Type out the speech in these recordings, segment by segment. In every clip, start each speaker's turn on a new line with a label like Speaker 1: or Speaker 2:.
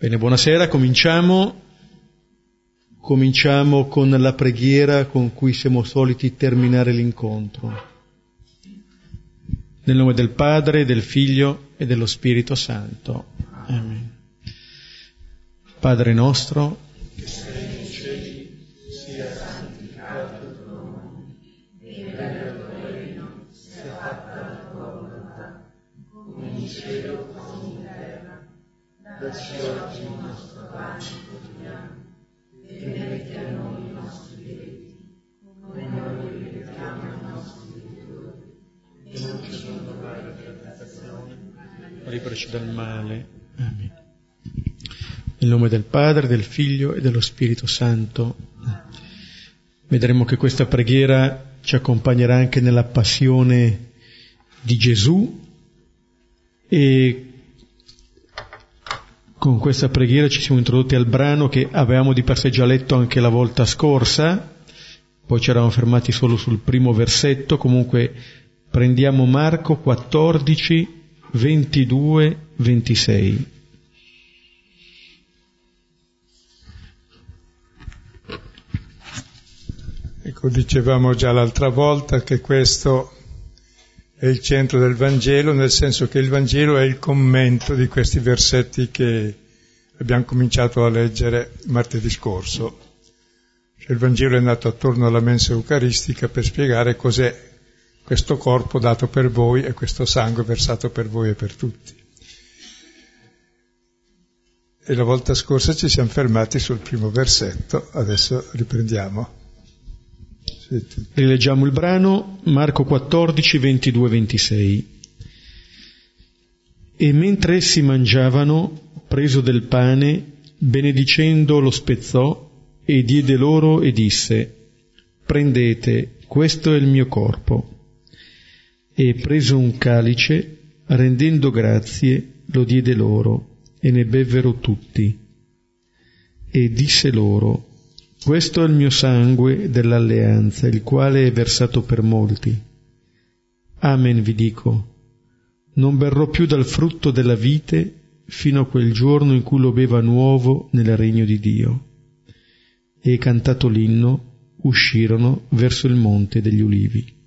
Speaker 1: Bene, buonasera, cominciamo. Cominciamo con la preghiera con cui siamo soliti terminare l'incontro. Nel nome del Padre, del Figlio e dello Spirito Santo. Amen. Padre nostro, liberaci dal male. Amen. Nel nome del Padre, del Figlio e dello Spirito Santo. Vedremo che questa preghiera ci accompagnerà anche nella passione di Gesù e con questa preghiera ci siamo introdotti al brano che avevamo di per sé già letto anche la volta scorsa, poi ci eravamo fermati solo sul primo versetto, comunque prendiamo Marco 14, 22, 26.
Speaker 2: Ecco, dicevamo già l'altra volta che questo è il centro del Vangelo, nel senso che il Vangelo è il commento di questi versetti che abbiamo cominciato a leggere martedì scorso. Cioè, il Vangelo è nato attorno alla mensa eucaristica per spiegare cos'è questo corpo dato per voi e questo sangue versato per voi e per tutti. E la volta scorsa ci siamo fermati sul primo versetto, adesso riprendiamo.
Speaker 1: Rileggiamo il brano Marco 14, 22, 26. E mentre essi mangiavano, preso del pane, benedicendo lo spezzò e diede loro e disse, prendete, questo è il mio corpo. E preso un calice, rendendo grazie, lo diede loro e ne bevvero tutti. E disse loro, questo è il mio sangue dell'alleanza, il quale è versato per molti. Amen vi dico, non berrò più dal frutto della vite fino a quel giorno in cui lo beva nuovo nel regno di Dio. E cantato l'inno, uscirono verso il monte degli ulivi.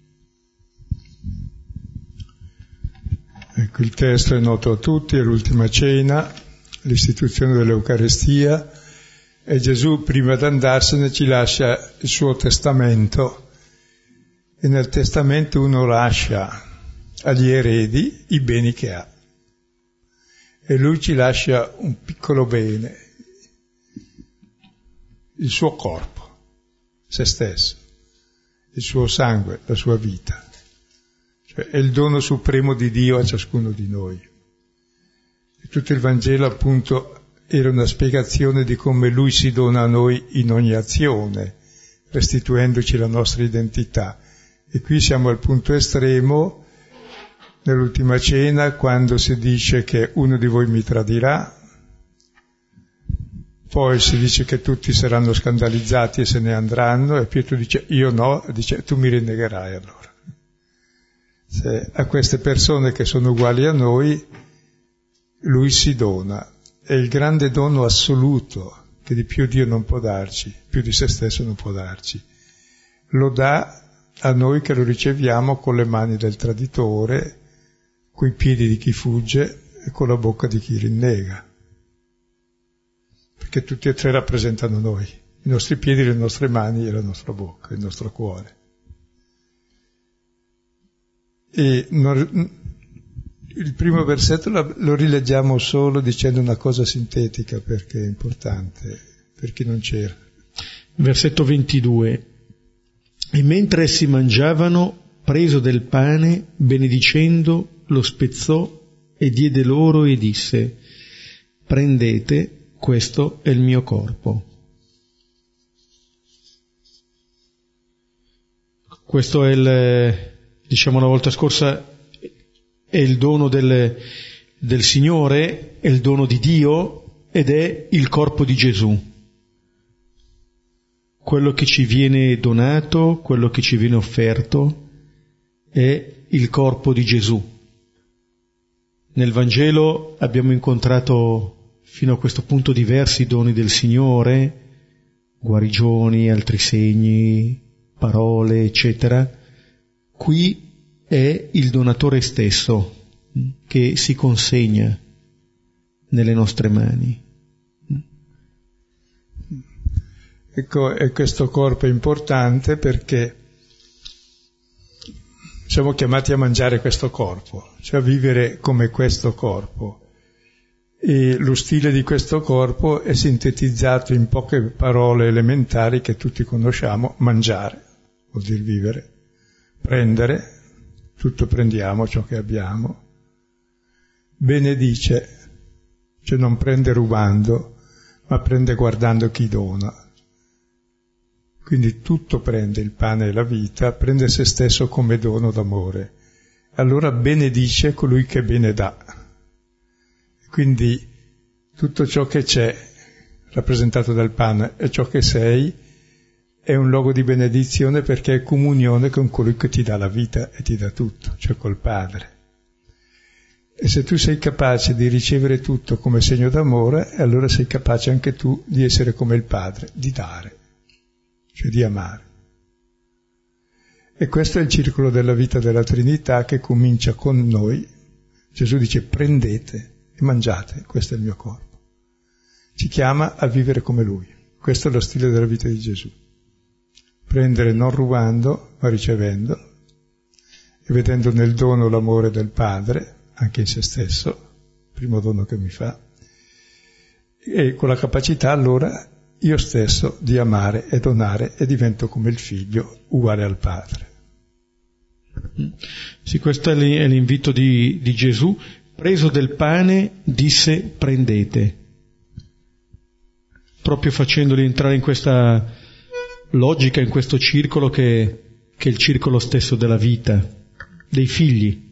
Speaker 2: Ecco, il testo è noto a tutti, è l'ultima cena, l'istituzione dell'Eucarestia, e Gesù prima di andarsene ci lascia il suo testamento. E nel testamento uno lascia agli eredi i beni che ha. E lui ci lascia un piccolo bene, il suo corpo, se stesso, il suo sangue, la sua vita. Cioè è il dono supremo di Dio a ciascuno di noi. E tutto il Vangelo appunto era una spiegazione di come lui si dona a noi in ogni azione, restituendoci la nostra identità. E qui siamo al punto estremo, nell'ultima cena, quando si dice che uno di voi mi tradirà, poi si dice che tutti saranno scandalizzati e se ne andranno, e Pietro dice io no, dice tu mi rinnegherai allora. Se a queste persone che sono uguali a noi, lui si dona è il grande dono assoluto che di più Dio non può darci, più di se stesso non può darci. Lo dà a noi che lo riceviamo con le mani del traditore, coi piedi di chi fugge e con la bocca di chi rinnega. Perché tutti e tre rappresentano noi, i nostri piedi, le nostre mani e la nostra bocca, il nostro cuore. E non, il primo versetto lo rileggiamo solo dicendo una cosa sintetica perché è importante, per chi non c'era.
Speaker 1: Versetto 22. E mentre essi mangiavano, preso del pane, benedicendo, lo spezzò e diede loro e disse, prendete, questo è il mio corpo. Questo è il, diciamo la volta scorsa, è il dono del, del Signore, è il dono di Dio ed è il corpo di Gesù. Quello che ci viene donato, quello che ci viene offerto è il corpo di Gesù. Nel Vangelo abbiamo incontrato fino a questo punto diversi doni del Signore, guarigioni, altri segni, parole, eccetera. Qui è il donatore stesso che si consegna nelle nostre mani.
Speaker 2: Ecco, e questo corpo è importante perché siamo chiamati a mangiare questo corpo, cioè a vivere come questo corpo. E lo stile di questo corpo è sintetizzato in poche parole elementari che tutti conosciamo, mangiare, vuol dire vivere, prendere, tutto prendiamo ciò che abbiamo, benedice, cioè non prende rubando, ma prende guardando chi dona. Quindi tutto prende il pane e la vita, prende se stesso come dono d'amore. Allora benedice colui che bene dà. Quindi tutto ciò che c'è, rappresentato dal pane, e ciò che sei, è un luogo di benedizione perché è comunione con colui che ti dà la vita e ti dà tutto, cioè col Padre. E se tu sei capace di ricevere tutto come segno d'amore, allora sei capace anche tu di essere come il Padre, di dare cioè di amare. E questo è il circolo della vita della Trinità che comincia con noi. Gesù dice prendete e mangiate, questo è il mio corpo. Ci chiama a vivere come Lui. Questo è lo stile della vita di Gesù. Prendere non rubando, ma ricevendo, e vedendo nel dono l'amore del Padre, anche in se stesso, primo dono che mi fa, e con la capacità allora io stesso di amare e donare e divento come il figlio, uguale al padre.
Speaker 1: Sì, questo è l'invito di, di Gesù. Preso del pane, disse prendete, proprio facendoli entrare in questa logica, in questo circolo che, che è il circolo stesso della vita, dei figli.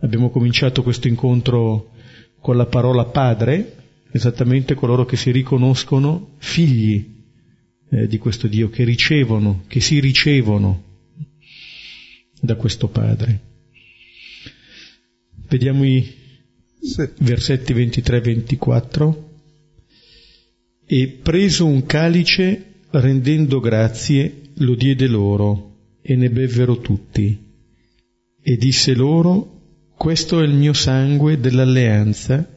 Speaker 1: Abbiamo cominciato questo incontro con la parola padre, esattamente coloro che si riconoscono figli eh, di questo Dio, che ricevono, che si ricevono da questo Padre. Vediamo i sì. versetti 23-24. E preso un calice, rendendo grazie, lo diede loro, e ne bevvero tutti. E disse loro, questo è il mio sangue dell'alleanza,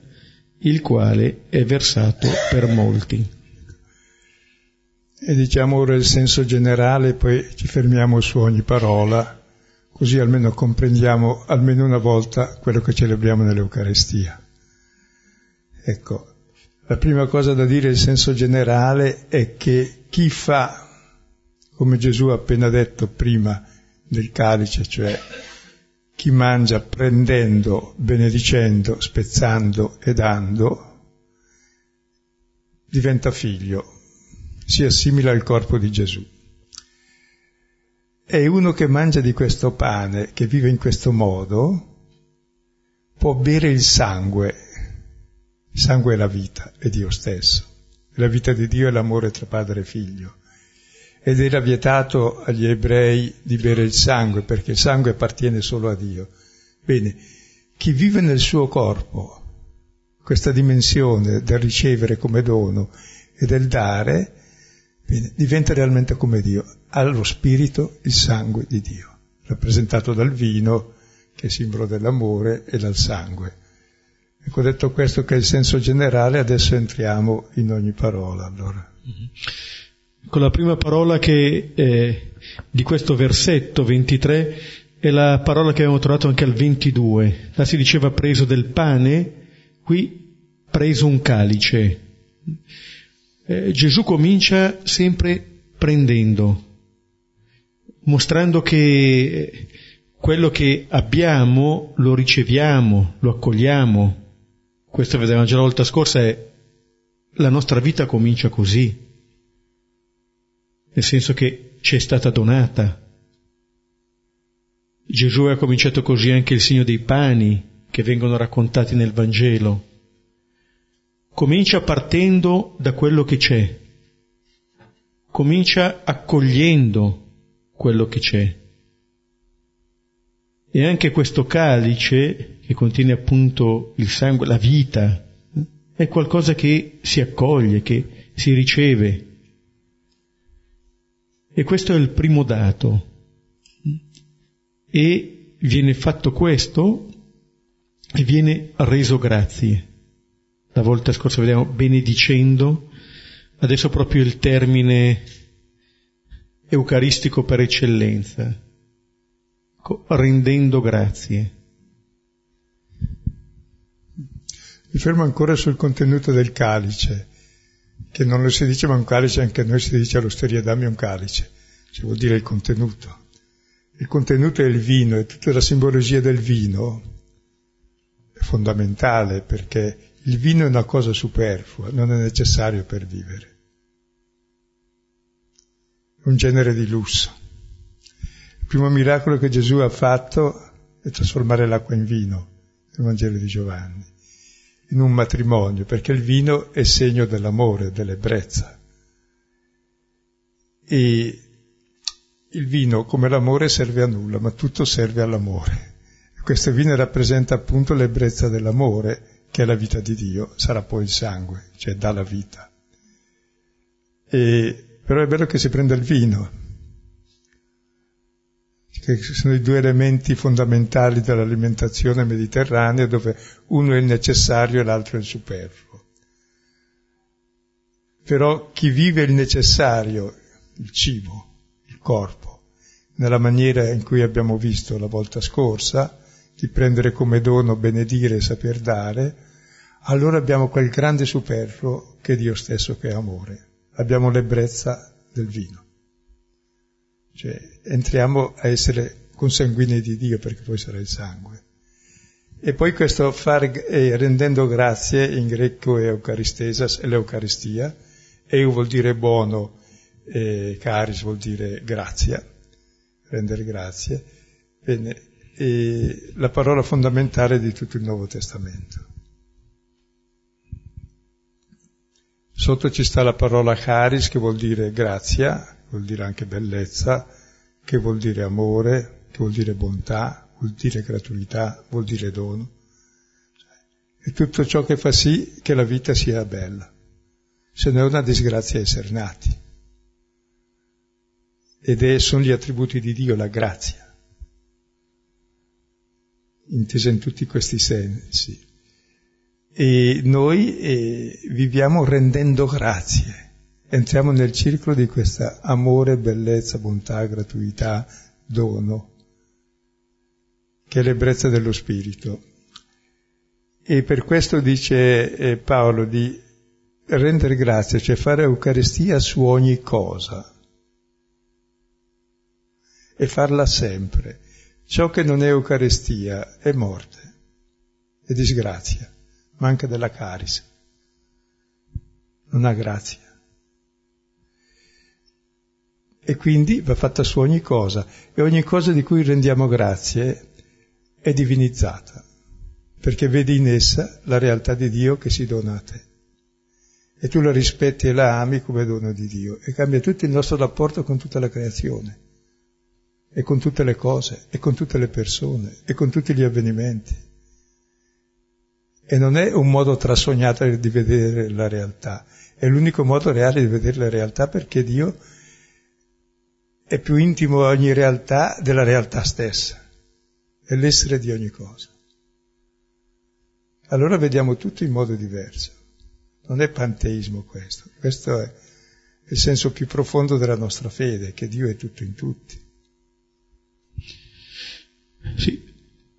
Speaker 1: il quale è versato per molti.
Speaker 2: E diciamo ora il senso generale, poi ci fermiamo su ogni parola, così almeno comprendiamo almeno una volta quello che celebriamo nell'Eucarestia. Ecco, la prima cosa da dire, il senso generale, è che chi fa, come Gesù ha appena detto prima del calice, cioè chi mangia prendendo, benedicendo, spezzando e dando, diventa figlio, si assimila al corpo di Gesù. E uno che mangia di questo pane, che vive in questo modo, può bere il sangue. Il sangue è la vita, è Dio stesso. La vita di Dio è l'amore tra padre e figlio ed era vietato agli ebrei di bere il sangue perché il sangue appartiene solo a Dio. Bene, chi vive nel suo corpo questa dimensione del ricevere come dono e del dare, bene, diventa realmente come Dio, ha lo spirito, il sangue di Dio, rappresentato dal vino, che è simbolo dell'amore, e dal sangue. Ecco, detto questo che è il senso generale, adesso entriamo in ogni parola. Allora. Mm-hmm
Speaker 1: con la prima parola che, eh, di questo versetto 23 è la parola che abbiamo trovato anche al 22. Là si diceva preso del pane, qui preso un calice. Eh, Gesù comincia sempre prendendo, mostrando che quello che abbiamo lo riceviamo, lo accogliamo. Questo vedevamo già la volta scorsa, è la nostra vita comincia così nel senso che ci è stata donata. Gesù ha cominciato così anche il segno dei pani che vengono raccontati nel Vangelo. Comincia partendo da quello che c'è, comincia accogliendo quello che c'è. E anche questo calice, che contiene appunto il sangue, la vita, è qualcosa che si accoglie, che si riceve. E questo è il primo dato. E viene fatto questo e viene reso grazie. La volta scorsa vediamo benedicendo, adesso proprio il termine eucaristico per eccellenza, rendendo grazie.
Speaker 2: Mi fermo ancora sul contenuto del calice, che non lo si dice ma un calice, anche noi si dice all'osteria dammi un calice, cioè vuol dire il contenuto. Il contenuto è il vino e tutta la simbologia del vino è fondamentale perché il vino è una cosa superflua, non è necessario per vivere. È un genere di lusso. Primo miracolo che Gesù ha fatto è trasformare l'acqua in vino, nel Vangelo di Giovanni in un matrimonio, perché il vino è segno dell'amore, dell'ebbrezza. E il vino, come l'amore, serve a nulla, ma tutto serve all'amore. Questo vino rappresenta appunto l'ebbrezza dell'amore, che è la vita di Dio, sarà poi il sangue, cioè dà la vita. E, però è bello che si prenda il vino, che sono i due elementi fondamentali dell'alimentazione mediterranea, dove uno è il necessario e l'altro è il superfluo. Però chi vive il necessario, il cibo, il corpo, nella maniera in cui abbiamo visto la volta scorsa, di prendere come dono, benedire e saper dare, allora abbiamo quel grande superfluo che Dio stesso che è amore. Abbiamo l'ebbrezza del vino. Cioè, entriamo a essere consanguinei di Dio perché poi sarà il sangue. E poi questo fare, eh, rendendo grazie, in greco è Eucaristesas, è l'Eucaristia, Eu vuol dire buono, e caris vuol dire grazia, rendere grazie. Bene, e la parola fondamentale di tutto il Nuovo Testamento. Sotto ci sta la parola caris che vuol dire grazia, vuol dire anche bellezza, che vuol dire amore, che vuol dire bontà, vuol dire gratuità, vuol dire dono. È tutto ciò che fa sì che la vita sia bella. Se no è una disgrazia essere nati. Ed è, sono gli attributi di Dio, la grazia, intesa in tutti questi sensi. E noi eh, viviamo rendendo grazie entriamo nel circolo di questo amore, bellezza, bontà, gratuità, dono, che è l'ebbrezza dello spirito. E per questo dice eh, Paolo di rendere grazie, cioè fare Eucaristia su ogni cosa e farla sempre. Ciò che non è Eucaristia è morte, è disgrazia, manca della caris, non ha grazia e quindi va fatta su ogni cosa e ogni cosa di cui rendiamo grazie è divinizzata, perché vedi in essa la realtà di Dio che si dona a te. E tu la rispetti e la ami come dono di Dio e cambia tutto il nostro rapporto con tutta la creazione e con tutte le cose e con tutte le persone e con tutti gli avvenimenti. E non è un modo trasognato di vedere la realtà, è l'unico modo reale di vedere la realtà perché Dio è più intimo ogni realtà della realtà stessa, è l'essere di ogni cosa. Allora vediamo tutto in modo diverso. Non è panteismo questo, questo è il senso più profondo della nostra fede, che Dio è tutto in tutti.
Speaker 1: Sì,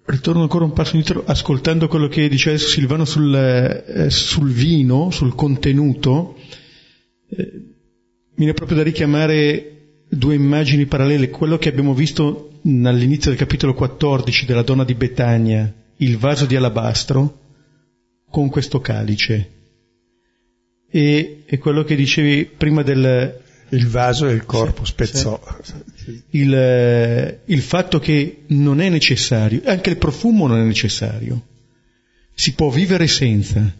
Speaker 1: ritorno ancora un passo indietro, ascoltando quello che diceva Silvano sul, eh, sul vino, sul contenuto, eh, mi viene proprio da richiamare due immagini parallele, quello che abbiamo visto all'inizio del capitolo 14 della donna di Betania, il vaso di alabastro con questo calice. E, e quello che dicevi prima del...
Speaker 2: Il vaso e il corpo, sì, spezzò.
Speaker 1: Sì. Il, il fatto che non è necessario, anche il profumo non è necessario. Si può vivere senza,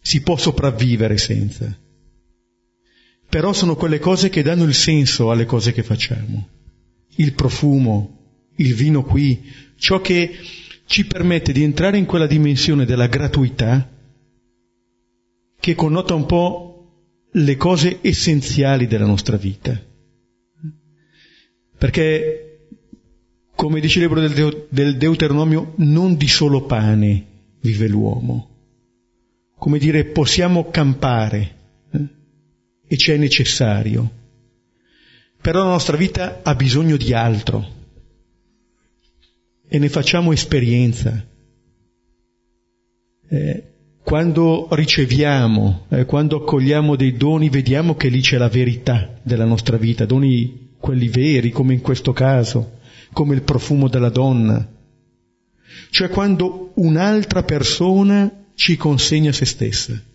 Speaker 1: si può sopravvivere senza però sono quelle cose che danno il senso alle cose che facciamo. Il profumo, il vino qui, ciò che ci permette di entrare in quella dimensione della gratuità che connota un po' le cose essenziali della nostra vita. Perché, come dice il libro del, Deu- del Deuteronomio, non di solo pane vive l'uomo. Come dire, possiamo campare? E ci è necessario. Però la nostra vita ha bisogno di altro e ne facciamo esperienza. Eh, quando riceviamo, eh, quando accogliamo dei doni, vediamo che lì c'è la verità della nostra vita, doni quelli veri, come in questo caso, come il profumo della donna. Cioè quando un'altra persona ci consegna se stessa.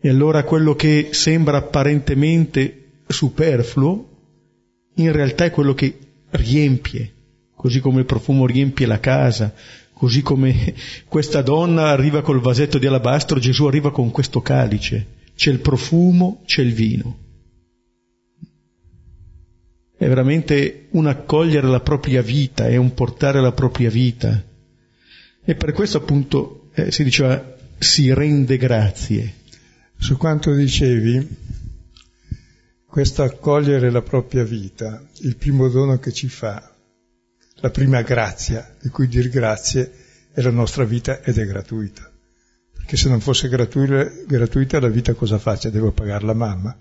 Speaker 1: E allora quello che sembra apparentemente superfluo, in realtà è quello che riempie così come il profumo riempie la casa, così come questa donna arriva col vasetto di alabastro, Gesù arriva con questo calice, c'è il profumo, c'è il vino. È veramente un accogliere la propria vita, è un portare la propria vita. E per questo appunto eh, si diceva si rende grazie.
Speaker 2: Su quanto dicevi, questo accogliere la propria vita, il primo dono che ci fa la prima grazia di cui dir grazie è la nostra vita ed è gratuita. Perché se non fosse gratuita, gratuita la vita cosa faccia? Devo pagare la mamma,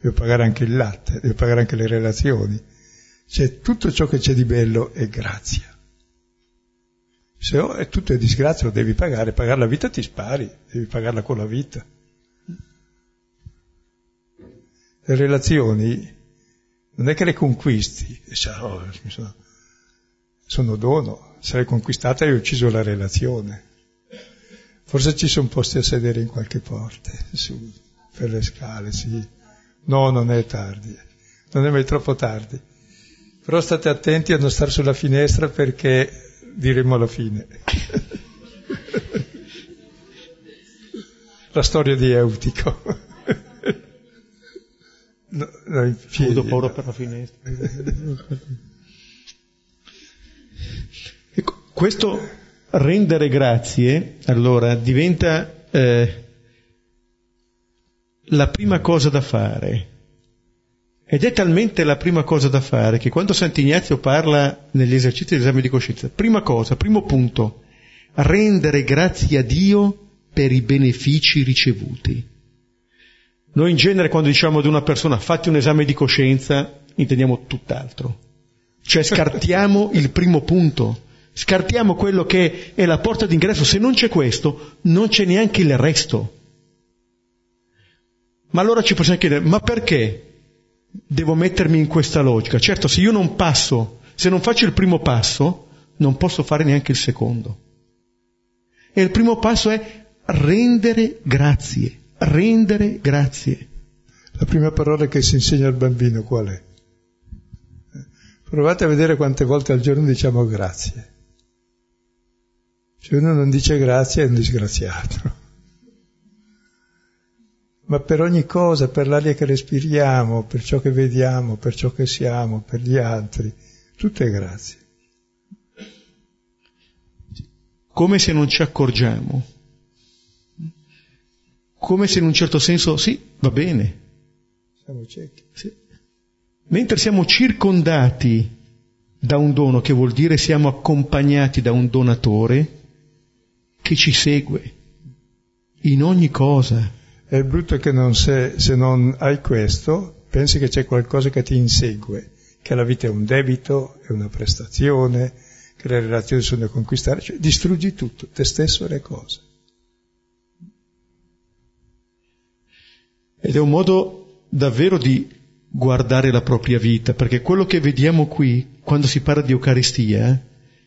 Speaker 2: devo pagare anche il latte, devo pagare anche le relazioni. Cioè tutto ciò che c'è di bello è grazia. Se oh, è tutto è disgrazia, lo devi pagare, pagare la vita ti spari, devi pagarla con la vita. Le relazioni non è che le conquisti, oh, sono sono dono, se l'hai conquistata hai ucciso la relazione. Forse ci sono posti a sedere in qualche porta, su, per le scale, sì. No, non è tardi, non è mai troppo tardi. Però state attenti a non stare sulla finestra perché diremo alla fine. la storia di Eutico.
Speaker 1: No, no, in piedi, Ho avuto paura per la finestra. Ecco, questo rendere grazie, allora, diventa eh, la prima cosa da fare. Ed è talmente la prima cosa da fare che quando Sant'Ignazio parla negli esercizi dell'esame di coscienza, prima cosa, primo punto, rendere grazie a Dio per i benefici ricevuti. Noi in genere quando diciamo ad una persona fatti un esame di coscienza intendiamo tutt'altro. Cioè scartiamo il primo punto, Scartiamo quello che è la porta d'ingresso. Se non c'è questo, non c'è neanche il resto. Ma allora ci possiamo chiedere, ma perché devo mettermi in questa logica? Certo, se io non passo, se non faccio il primo passo, non posso fare neanche il secondo. E il primo passo è rendere grazie, rendere grazie.
Speaker 2: La prima parola che si insegna al bambino qual è? Provate a vedere quante volte al giorno diciamo grazie. Se uno non dice grazie è un disgraziato. Ma per ogni cosa, per l'aria che respiriamo, per ciò che vediamo, per ciò che siamo, per gli altri, tutto è grazie.
Speaker 1: Come se non ci accorgiamo. Come se in un certo senso, sì, va bene.
Speaker 2: Siamo ciechi.
Speaker 1: Sì. Mentre siamo circondati da un dono, che vuol dire siamo accompagnati da un donatore, che ci segue in ogni cosa.
Speaker 2: È brutto che non se, se non hai questo, pensi che c'è qualcosa che ti insegue, che la vita è un debito, è una prestazione, che le relazioni sono da conquistare, cioè distruggi tutto, te stesso e le cose.
Speaker 1: Ed è un modo davvero di guardare la propria vita, perché quello che vediamo qui, quando si parla di Eucaristia,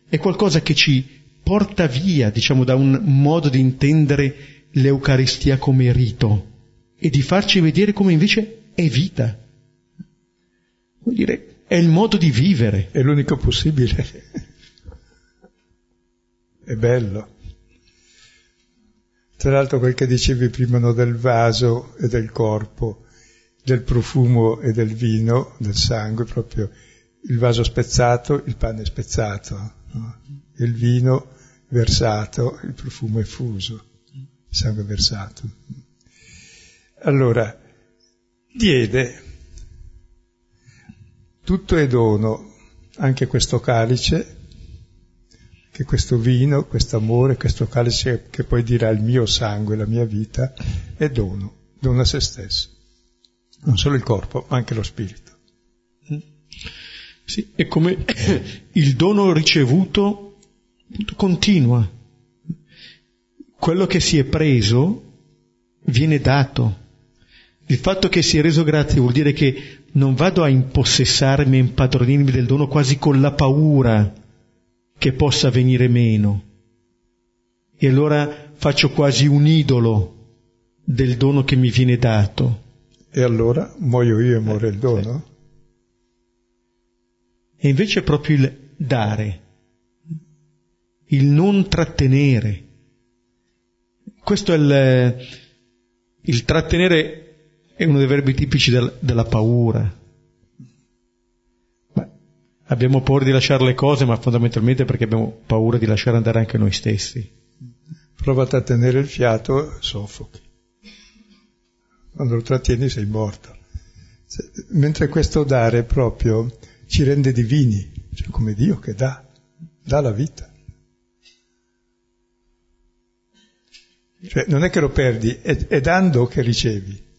Speaker 1: è qualcosa che ci porta via, diciamo, da un modo di intendere l'Eucaristia come rito e di farci vedere come invece è vita. Vuol dire, è il modo di vivere.
Speaker 2: È l'unico possibile. è bello. Tra l'altro quel che dicevi prima no, del vaso e del corpo, del profumo e del vino, del sangue, proprio il vaso spezzato, il pane spezzato, no? il vino versato, il profumo è fuso. sangue versato. Allora, diede, tutto è dono, anche questo calice, che questo vino, questo amore, questo calice che poi dirà il mio sangue, la mia vita, è dono, dono a se stesso. Non solo il corpo, ma anche lo spirito.
Speaker 1: Sì, è come il dono ricevuto continua. Quello che si è preso viene dato. Il fatto che si è reso grazie vuol dire che non vado a impossessarmi, a impadronirmi del dono quasi con la paura che possa venire meno. E allora faccio quasi un idolo del dono che mi viene dato.
Speaker 2: E allora muoio io e muore il dono?
Speaker 1: E invece è proprio il dare, il non trattenere. Questo è il, il trattenere è uno dei verbi tipici del, della paura. Abbiamo paura di lasciare le cose, ma fondamentalmente perché abbiamo paura di lasciare andare anche noi stessi.
Speaker 2: Provate a tenere il fiato, soffochi. Quando lo trattieni sei morto. Mentre questo dare proprio ci rende divini, cioè come Dio che dà, dà la vita. Cioè non è che lo perdi, è, è dando che ricevi.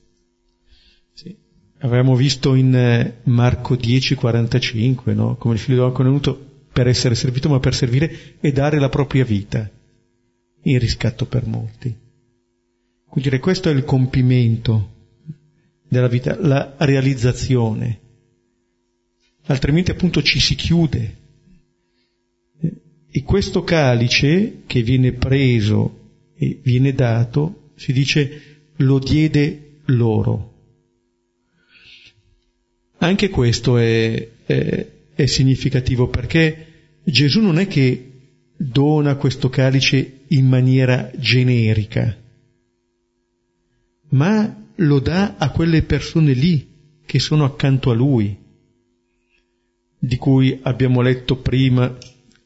Speaker 1: Avevamo visto in eh, Marco 10:45, no? come il figlio d'uomo è venuto per essere servito, ma per servire e dare la propria vita in riscatto per molti. Quindi questo è il compimento della vita, la realizzazione altrimenti appunto ci si chiude. E questo calice che viene preso e viene dato, si dice, lo diede loro. Anche questo è, è, è significativo perché Gesù non è che dona questo calice in maniera generica, ma lo dà a quelle persone lì che sono accanto a lui di cui abbiamo letto prima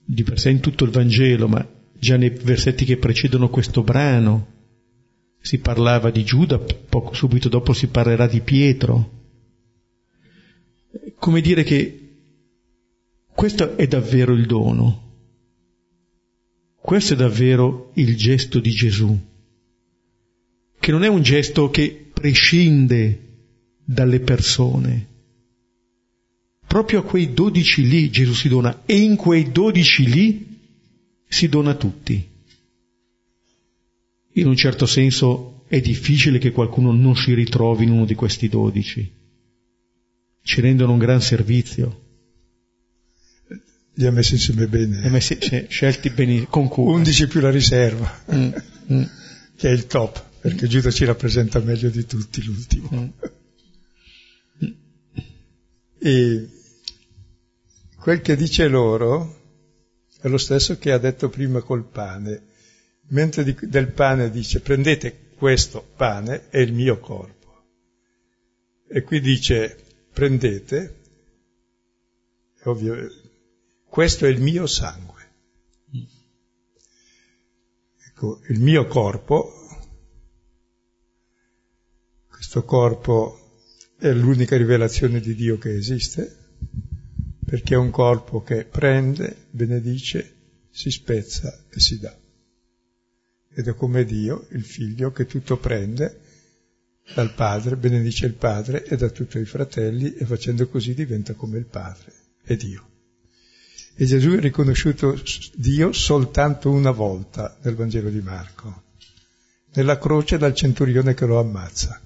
Speaker 1: di per sé in tutto il Vangelo, ma già nei versetti che precedono questo brano si parlava di Giuda, poco subito dopo si parlerà di Pietro. Come dire che questo è davvero il dono, questo è davvero il gesto di Gesù, che non è un gesto che prescinde dalle persone, proprio a quei dodici lì Gesù si dona e in quei dodici lì si dona a tutti. In un certo senso è difficile che qualcuno non si ritrovi in uno di questi dodici. Ci rendono un gran servizio.
Speaker 2: Li ha messi insieme bene.
Speaker 1: Li ha messi, scelti bene, con cura.
Speaker 2: Undici più la riserva, mm, mm. che è il top, perché Giuda ci rappresenta meglio di tutti l'ultimo. Mm. E quel che dice loro è lo stesso che ha detto prima col pane. Mentre di, del pane dice prendete questo pane, è il mio corpo. E qui dice prendete, è ovvio, questo è il mio sangue. Ecco, il mio corpo, questo corpo è l'unica rivelazione di Dio che esiste, perché è un corpo che prende, benedice, si spezza e si dà. Ed è come Dio, il figlio, che tutto prende dal padre, benedice il padre e da tutti i fratelli e facendo così diventa come il padre, è Dio. E Gesù è riconosciuto Dio soltanto una volta nel Vangelo di Marco, nella croce dal centurione che lo ammazza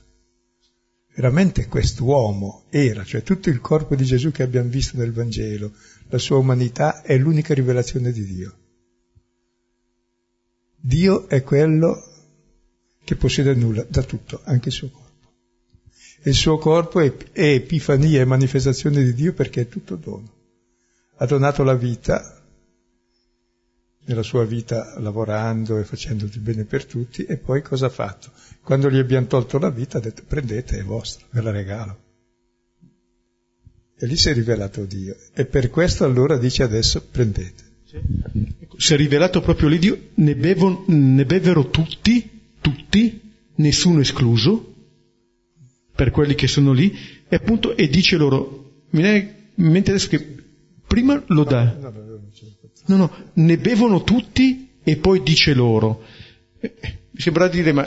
Speaker 2: veramente quest'uomo era, cioè tutto il corpo di Gesù che abbiamo visto nel Vangelo, la sua umanità è l'unica rivelazione di Dio. Dio è quello che possiede nulla, da tutto, anche il suo corpo. E il suo corpo è, è epifania, è manifestazione di Dio perché è tutto dono. Ha donato la vita nella sua vita lavorando e facendo il bene per tutti e poi cosa ha fatto? Quando gli abbiamo tolto la vita ha detto prendete, è vostra, ve la regalo. E lì si è rivelato Dio e per questo allora dice adesso prendete.
Speaker 1: Si è rivelato proprio lì Dio, ne, bevo, ne bevvero tutti tutti, nessuno escluso, per quelli che sono lì, e appunto, e dice loro, mi viene in mente adesso che prima lo dà, no, no, ne bevono tutti e poi dice loro, eh, mi sembra di dire, ma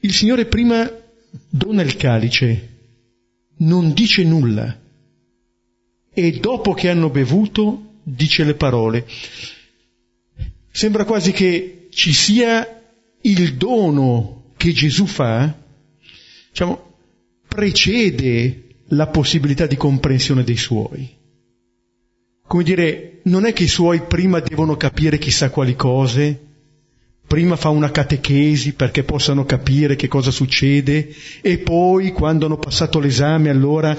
Speaker 1: il Signore prima dona il calice, non dice nulla, e dopo che hanno bevuto dice le parole. Sembra quasi che ci sia il dono che Gesù fa, diciamo, precede la possibilità di comprensione dei suoi. Come dire, non è che i suoi prima devono capire chissà quali cose, prima fa una catechesi perché possano capire che cosa succede e poi quando hanno passato l'esame allora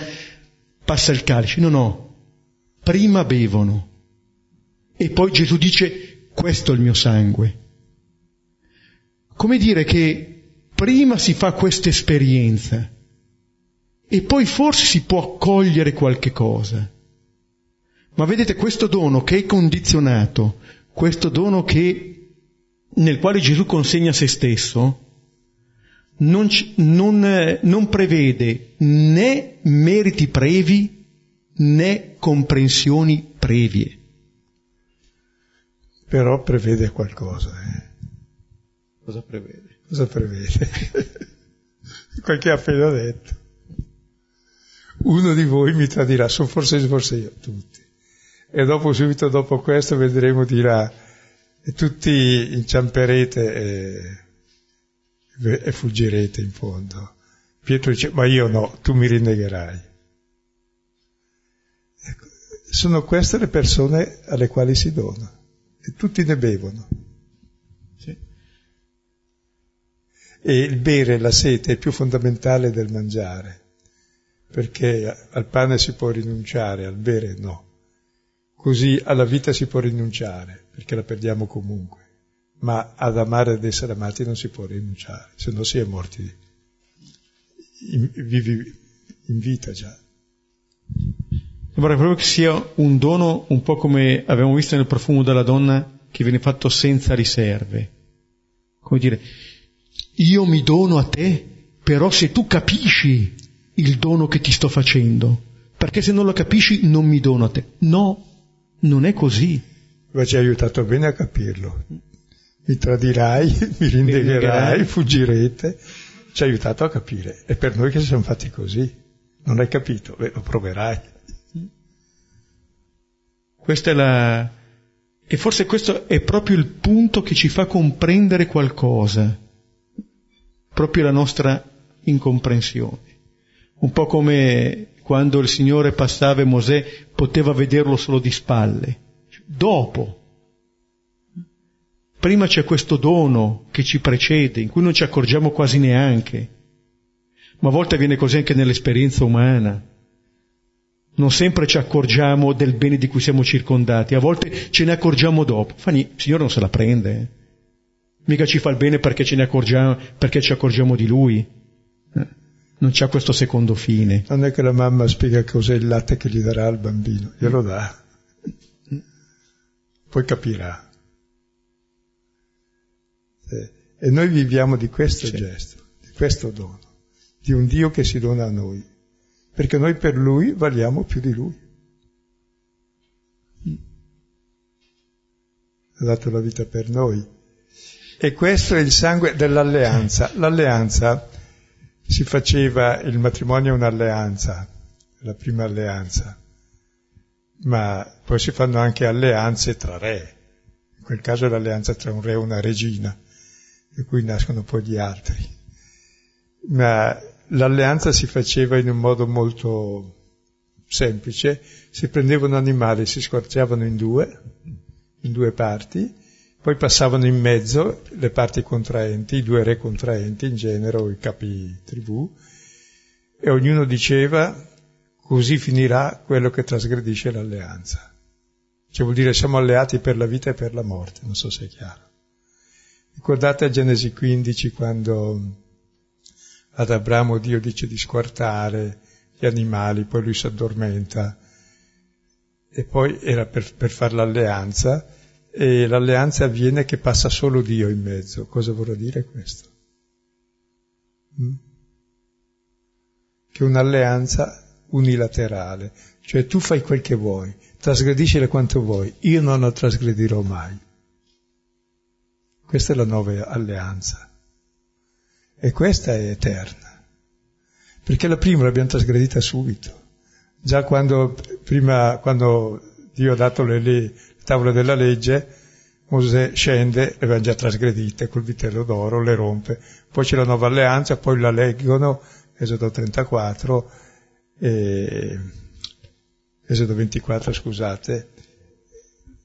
Speaker 1: passa il calice. No, no, prima bevono e poi Gesù dice questo è il mio sangue. Come dire che prima si fa questa esperienza e poi forse si può cogliere qualche cosa. Ma vedete questo dono che è condizionato, questo dono che, nel quale Gesù consegna se stesso, non, non, non prevede né meriti previ né comprensioni previe.
Speaker 2: Però prevede qualcosa. Eh?
Speaker 1: Cosa prevede?
Speaker 2: Cosa prevede? Quel che ha appena detto uno di voi mi tradirà, sono forse, forse io, tutti. E dopo, subito dopo questo, vedremo, dirà, e tutti inciamperete e, e fuggirete in fondo. Pietro dice, ma io no, tu mi rinnegherai. Ecco, sono queste le persone alle quali si dona, e tutti ne bevono. Sì. E il bere la sete è più fondamentale del mangiare perché al pane si può rinunciare, al bere no. Così alla vita si può rinunciare, perché la perdiamo comunque, ma ad amare ed essere amati non si può rinunciare, se no si è morti, in, vivi in vita già.
Speaker 1: Sembra proprio che sia un dono un po' come abbiamo visto nel profumo della donna che viene fatto senza riserve. Come dire, io mi dono a te, però se tu capisci il dono che ti sto facendo, perché se non lo capisci non mi dono a te. No, non è così.
Speaker 2: Ma ci ha aiutato bene a capirlo. Mi tradirai, mi rindegherai, fuggirete. Ci ha aiutato a capire. È per noi che si sono fatti così. Non hai capito? Beh, lo proverai.
Speaker 1: Questa è la... E forse questo è proprio il punto che ci fa comprendere qualcosa, proprio la nostra incomprensione. Un po' come quando il Signore passava e Mosè poteva vederlo solo di spalle. Dopo. Prima c'è questo dono che ci precede, in cui non ci accorgiamo quasi neanche. Ma a volte avviene così anche nell'esperienza umana. Non sempre ci accorgiamo del bene di cui siamo circondati, a volte ce ne accorgiamo dopo. il Signore non se la prende. Eh. Mica ci fa il bene perché ce ne accorgiamo, perché ci accorgiamo di Lui. Eh non c'è questo secondo fine.
Speaker 2: Non è che la mamma spiega cos'è il latte che gli darà al bambino, glielo dà, poi capirà. E noi viviamo di questo sì. gesto, di questo dono, di un Dio che si dona a noi, perché noi per Lui valiamo più di Lui. Ha dato la vita per noi. E questo è il sangue dell'alleanza. L'alleanza si faceva il matrimonio un'alleanza, la prima alleanza, ma poi si fanno anche alleanze tra re, in quel caso è l'alleanza tra un re e una regina, e cui nascono poi gli altri. Ma l'alleanza si faceva in un modo molto semplice, si prendevano animali, si squarciavano in due, in due parti, poi passavano in mezzo le parti contraenti, i due re contraenti in genere o i capi tribù, e ognuno diceva così finirà quello che trasgredisce l'alleanza. Cioè vuol dire siamo alleati per la vita e per la morte, non so se è chiaro. Ricordate a Genesi 15 quando ad Abramo Dio dice di squartare gli animali, poi lui si addormenta e poi era per, per fare l'alleanza e l'alleanza avviene che passa solo Dio in mezzo. Cosa vorrà dire questo? Mm? Che un'alleanza unilaterale, cioè tu fai quel che vuoi, trasgrediscila quanto vuoi, io non la trasgredirò mai. Questa è la nuova alleanza. E questa è eterna. Perché la prima l'abbiamo trasgredita subito. Già quando, prima, quando Dio ha dato le, le tavole della legge, Mosè scende, le avevano già trasgredite col vitello d'oro, le rompe. Poi c'è la nuova alleanza, poi la leggono, Esodo 34, e, Esodo 24, scusate,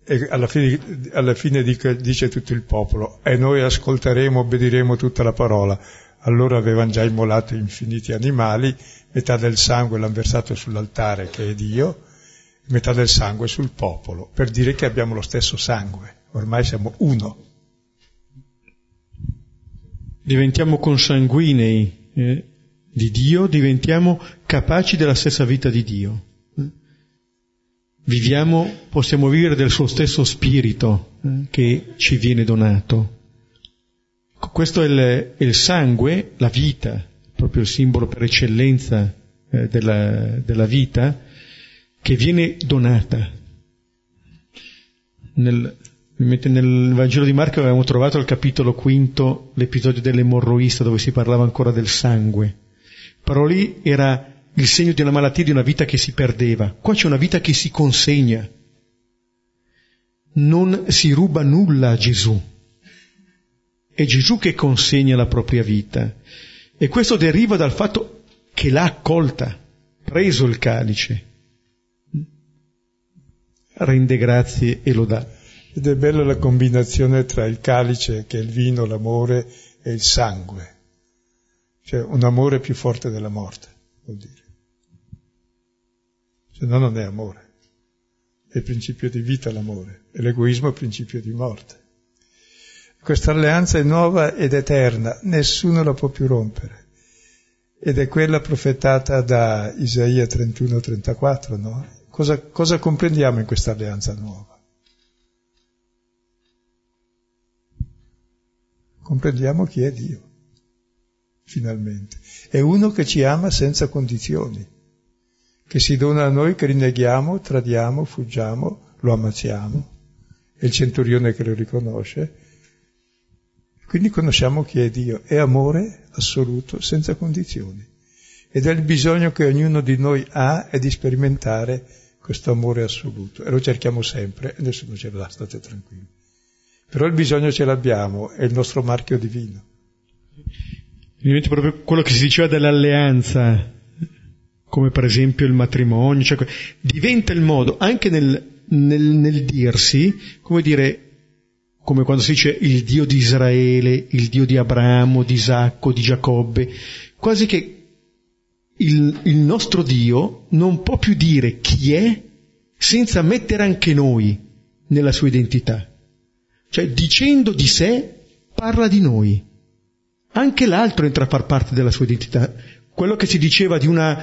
Speaker 2: e alla fine, alla fine dice, dice tutto il popolo, e noi ascolteremo, obbediremo tutta la parola. Allora avevano già immolato infiniti animali, metà del sangue l'hanno versato sull'altare che è Dio, metà del sangue sul popolo, per dire che abbiamo lo stesso sangue, ormai siamo uno.
Speaker 1: Diventiamo consanguinei eh, di Dio, diventiamo capaci della stessa vita di Dio viviamo, possiamo vivere del suo stesso spirito eh, che ci viene donato. Questo è il, è il, sangue, la vita, proprio il simbolo per eccellenza eh, della, della, vita, che viene donata. Nel, nel Vangelo di Marco avevamo trovato al capitolo quinto l'episodio dell'emorroista dove si parlava ancora del sangue. Però lì era il segno di una malattia, di una vita che si perdeva. Qua c'è una vita che si consegna. Non si ruba nulla a Gesù. È Gesù che consegna la propria vita. E questo deriva dal fatto che l'ha accolta, preso il calice. Rende grazie e lo dà.
Speaker 2: Ed è bella la combinazione tra il calice, che è il vino, l'amore, e il sangue. Cioè un amore più forte della morte, vuol dire se no non è amore. È il principio di vita l'amore, e l'egoismo è il principio di morte. Questa alleanza è nuova ed eterna, nessuno la può più rompere. Ed è quella profetata da Isaia 31-34, no? Cosa, cosa comprendiamo in questa alleanza nuova? Comprendiamo chi è Dio, finalmente. È uno che ci ama senza condizioni che si dona a noi che rinneghiamo, tradiamo, fuggiamo, lo ammazziamo. È il centurione che lo riconosce. Quindi conosciamo chi è Dio. È amore assoluto, senza condizioni. Ed è il bisogno che ognuno di noi ha è di sperimentare questo amore assoluto. E lo cerchiamo sempre e nessuno ce l'ha, state tranquilli. Però il bisogno ce l'abbiamo, è il nostro marchio divino.
Speaker 1: Diventa proprio quello che si diceva dell'alleanza come per esempio il matrimonio, cioè, diventa il modo anche nel, nel, nel dirsi, come dire, come quando si dice il Dio di Israele, il Dio di Abramo, di Isacco, di Giacobbe, quasi che il, il, nostro Dio non può più dire chi è senza mettere anche noi nella sua identità. Cioè dicendo di sé parla di noi. Anche l'altro entra a far parte della sua identità. Quello che si diceva di una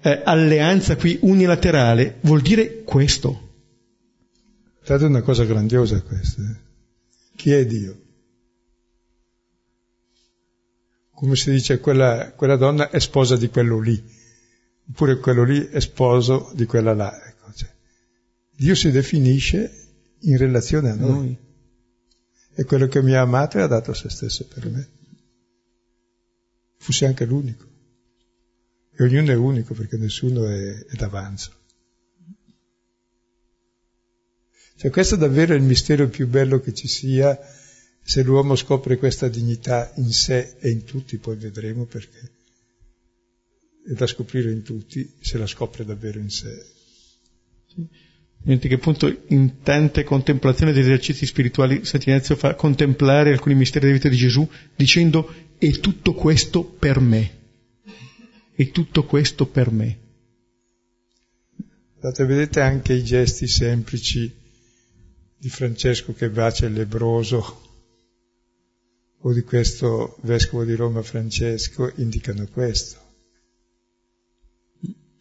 Speaker 1: eh, alleanza qui unilaterale vuol dire questo.
Speaker 2: È una cosa grandiosa questa. Eh? Chi è Dio? Come si dice, quella, quella, donna è sposa di quello lì, oppure quello lì è sposo di quella là. Ecco, cioè, Dio si definisce in relazione a noi. È quello che mi ha amato e ha dato se stesso per me. Fosse anche l'unico. E ognuno è unico perché nessuno è, è d'avanzo. Cioè questo è davvero il mistero più bello che ci sia se l'uomo scopre questa dignità in sé e in tutti, poi vedremo perché è da scoprire in tutti se la scopre davvero in sé.
Speaker 1: Sì. che appunto in tante contemplazioni ed esercizi spirituali Sant'Ignazio fa contemplare alcuni misteri della vita di Gesù dicendo è tutto questo per me e tutto questo per me.
Speaker 2: Guardate, vedete anche i gesti semplici di Francesco che bacia il lebroso o di questo vescovo di Roma Francesco indicano questo.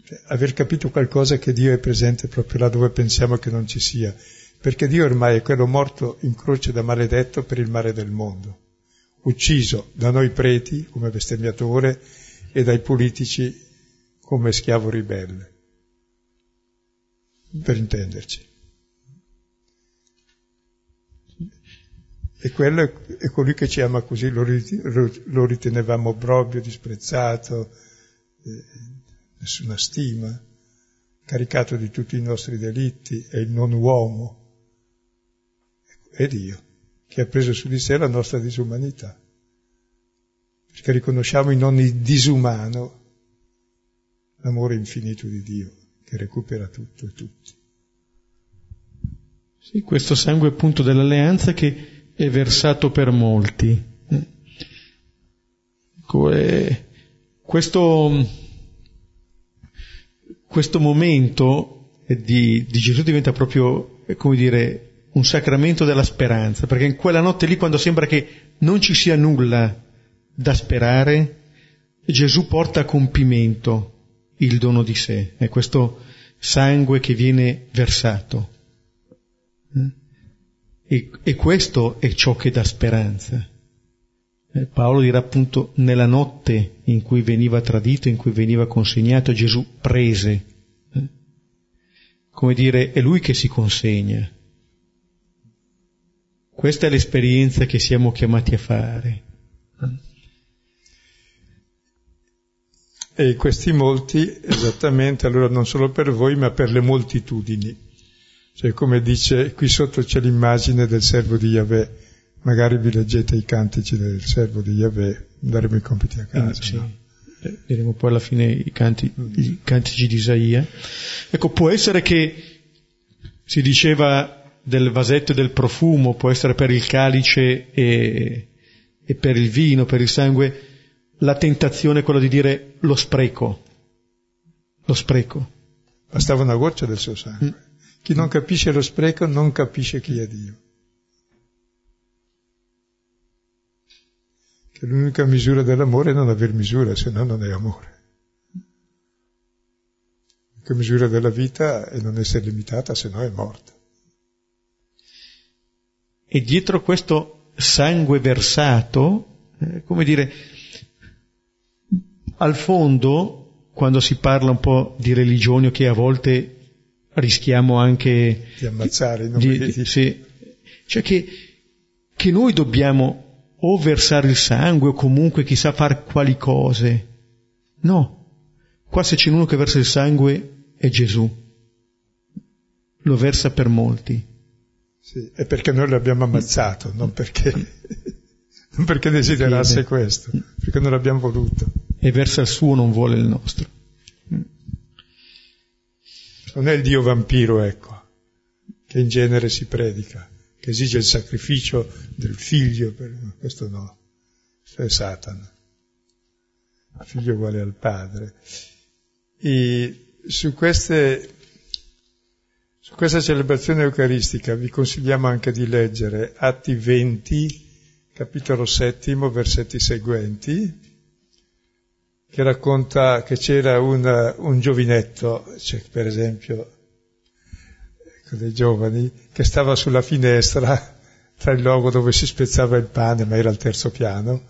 Speaker 2: Cioè, aver capito qualcosa che Dio è presente proprio là dove pensiamo che non ci sia, perché Dio ormai è quello morto in croce da maledetto per il male del mondo. ucciso da noi preti come bestemmiatore e dai politici come schiavo ribelle, per intenderci. E quello è colui che ci ama così, lo, ritenevamo obbrobio, disprezzato, eh, nessuna stima, caricato di tutti i nostri delitti, è il non uomo, è Dio che ha preso su di sé la nostra disumanità, perché riconosciamo in ogni disumano l'amore infinito di Dio che recupera tutto e tutti.
Speaker 1: Sì, questo sangue appunto dell'alleanza che è versato per molti. Questo, questo momento di, di Gesù diventa proprio, come dire, un sacramento della speranza, perché in quella notte lì, quando sembra che non ci sia nulla da sperare, Gesù porta a compimento il dono di sé, è questo sangue che viene versato. E, e questo è ciò che dà speranza. Eh, Paolo dirà appunto nella notte in cui veniva tradito, in cui veniva consegnato, Gesù prese. Eh? Come dire, è lui che si consegna. Questa è l'esperienza che siamo chiamati a fare.
Speaker 2: E questi molti, esattamente, allora non solo per voi, ma per le moltitudini. Cioè, come dice, qui sotto c'è l'immagine del servo di Yahweh, magari vi leggete i cantici del servo di Yahweh, daremo i compiti a casa. Eh, sì. no?
Speaker 1: Diremo poi alla fine i, canti, i cantici di Isaia. Ecco, può essere che si diceva del vasetto e del profumo, può essere per il calice e, e per il vino, per il sangue, la tentazione è quella di dire lo spreco, lo spreco.
Speaker 2: Bastava una goccia del suo sangue. Chi non capisce lo spreco non capisce chi è Dio. Che l'unica misura dell'amore è non aver misura, se no non è amore. L'unica misura della vita è non essere limitata, se no è morta.
Speaker 1: E dietro questo sangue versato, eh, come dire, al fondo, quando si parla un po' di religione, che a volte rischiamo anche
Speaker 2: di ammazzare, non
Speaker 1: di, di, sì, cioè che, che noi dobbiamo o versare il sangue o comunque chissà fare quali cose. No, qua se c'è uno che versa il sangue è Gesù, lo versa per molti.
Speaker 2: Sì, è perché noi l'abbiamo ammazzato, non perché, non perché desiderasse questo, perché non l'abbiamo voluto.
Speaker 1: E versa il suo, non vuole il nostro.
Speaker 2: Non è il Dio vampiro, ecco, che in genere si predica, che esige il sacrificio del figlio, per... questo no, questo è Satana. Il figlio uguale al padre. E su queste su questa celebrazione eucaristica vi consigliamo anche di leggere Atti 20, capitolo settimo, versetti seguenti, che racconta che c'era un, un giovinetto, cioè, per esempio, ecco, dei giovani, che stava sulla finestra tra il luogo dove si spezzava il pane, ma era al terzo piano,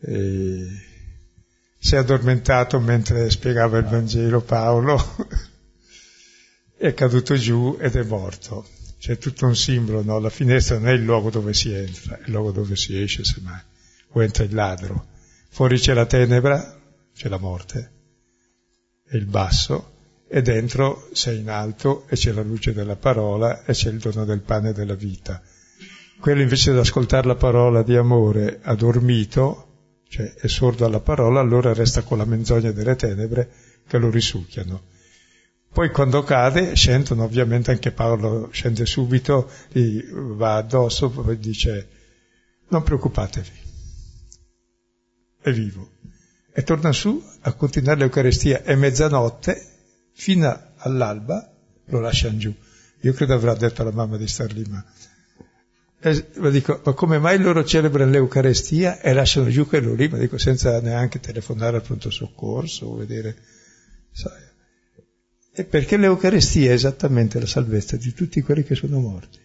Speaker 2: e si è addormentato mentre spiegava il Vangelo Paolo è caduto giù ed è morto. C'è tutto un simbolo, no? La finestra non è il luogo dove si entra, è il luogo dove si esce, semmai. O entra il ladro. Fuori c'è la tenebra, c'è la morte, e il basso, e dentro sei in alto e c'è la luce della parola e c'è il dono del pane e della vita. Quello invece di ascoltare la parola di amore ha dormito, cioè è sordo alla parola, allora resta con la menzogna delle tenebre che lo risucchiano. Poi quando cade scendono, ovviamente anche Paolo scende subito, gli va addosso, poi dice non preoccupatevi, è vivo. E torna su a continuare l'Eucarestia, è mezzanotte, fino all'alba lo lasciano giù. Io credo avrà detto alla mamma di star lì, ma... E, ma, dico, ma come mai loro celebrano l'Eucarestia e lasciano giù quello lì? Ma dico, senza neanche telefonare al pronto soccorso o vedere... Sai, è perché l'Eucarestia è esattamente la salvezza di tutti quelli che sono morti.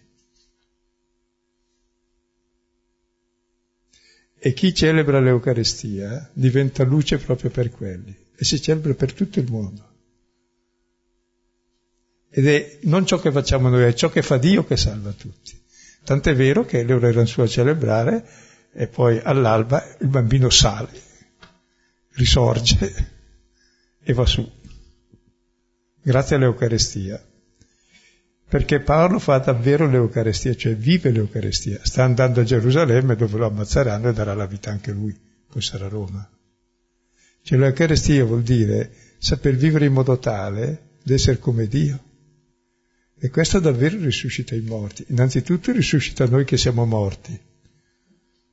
Speaker 2: E chi celebra l'Eucarestia diventa luce proprio per quelli e si celebra per tutto il mondo. Ed è non ciò che facciamo noi, è ciò che fa Dio che salva tutti. Tant'è vero che loro erano su a celebrare e poi all'alba il bambino sale, risorge e va su. Grazie all'Eucarestia. Perché Paolo fa davvero l'Eucarestia, cioè vive l'Eucarestia. Sta andando a Gerusalemme dove lo ammazzeranno e darà la vita anche lui, poi sarà Roma. Cioè l'Eucarestia vuol dire saper vivere in modo tale da essere come Dio. E questo davvero risuscita i morti. Innanzitutto risuscita noi che siamo morti,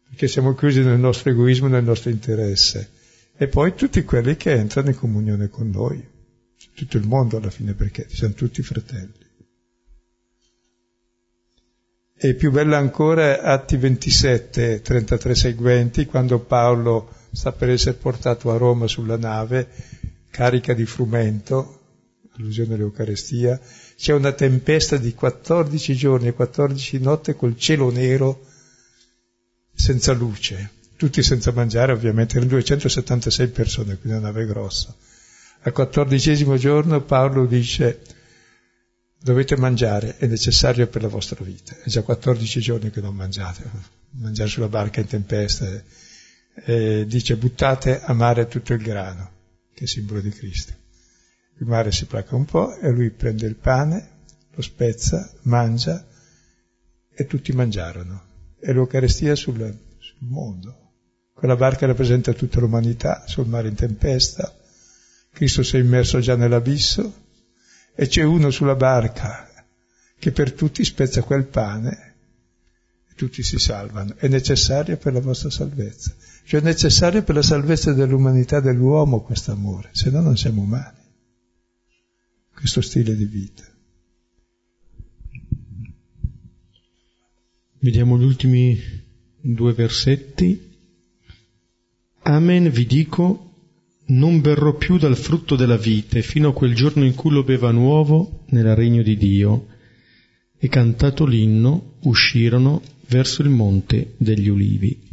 Speaker 2: perché siamo chiusi nel nostro egoismo, nel nostro interesse. E poi tutti quelli che entrano in comunione con noi, tutto il mondo alla fine, perché siamo tutti fratelli. E più bella ancora Atti 27, 33 seguenti, quando Paolo sta per essere portato a Roma sulla nave, carica di frumento, allusione all'Eucarestia, c'è una tempesta di 14 giorni e 14 notti col cielo nero senza luce, tutti senza mangiare ovviamente, erano 276 persone, quindi una nave grossa. Al quattordicesimo giorno Paolo dice dovete mangiare, è necessario per la vostra vita. È già 14 giorni che non mangiate, mangiare sulla barca in tempesta. E dice buttate a mare tutto il grano, che è simbolo di Cristo. Il mare si placa un po' e lui prende il pane, lo spezza, mangia e tutti mangiarono. E l'Eucarestia sul, sul mondo. Quella barca rappresenta tutta l'umanità sul mare in tempesta. Cristo si è immerso già nell'abisso e c'è uno sulla barca che per tutti spezza quel pane e tutti si salvano. È necessario per la vostra salvezza. Cioè è necessario per la salvezza dell'umanità dell'uomo questo amore, se no non siamo umani questo stile di vita.
Speaker 1: Vediamo gli ultimi due versetti. Amen vi dico, non berrò più dal frutto della vite fino a quel giorno in cui lo beva nuovo nel regno di Dio. E cantato l'inno uscirono verso il monte degli ulivi.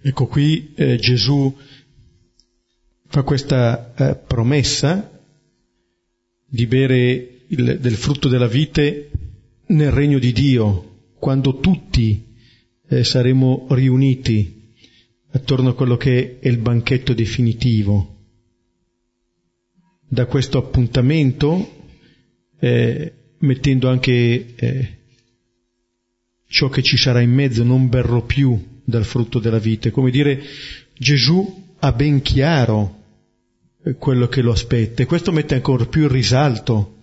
Speaker 1: Ecco qui eh, Gesù fa questa eh, promessa di bere il, del frutto della vite nel regno di Dio, quando tutti eh, saremo riuniti attorno a quello che è il banchetto definitivo. Da questo appuntamento, eh, mettendo anche eh, ciò che ci sarà in mezzo, non berrò più dal frutto della vite, come dire Gesù ha ben chiaro quello che lo aspetta e questo mette ancora più in risalto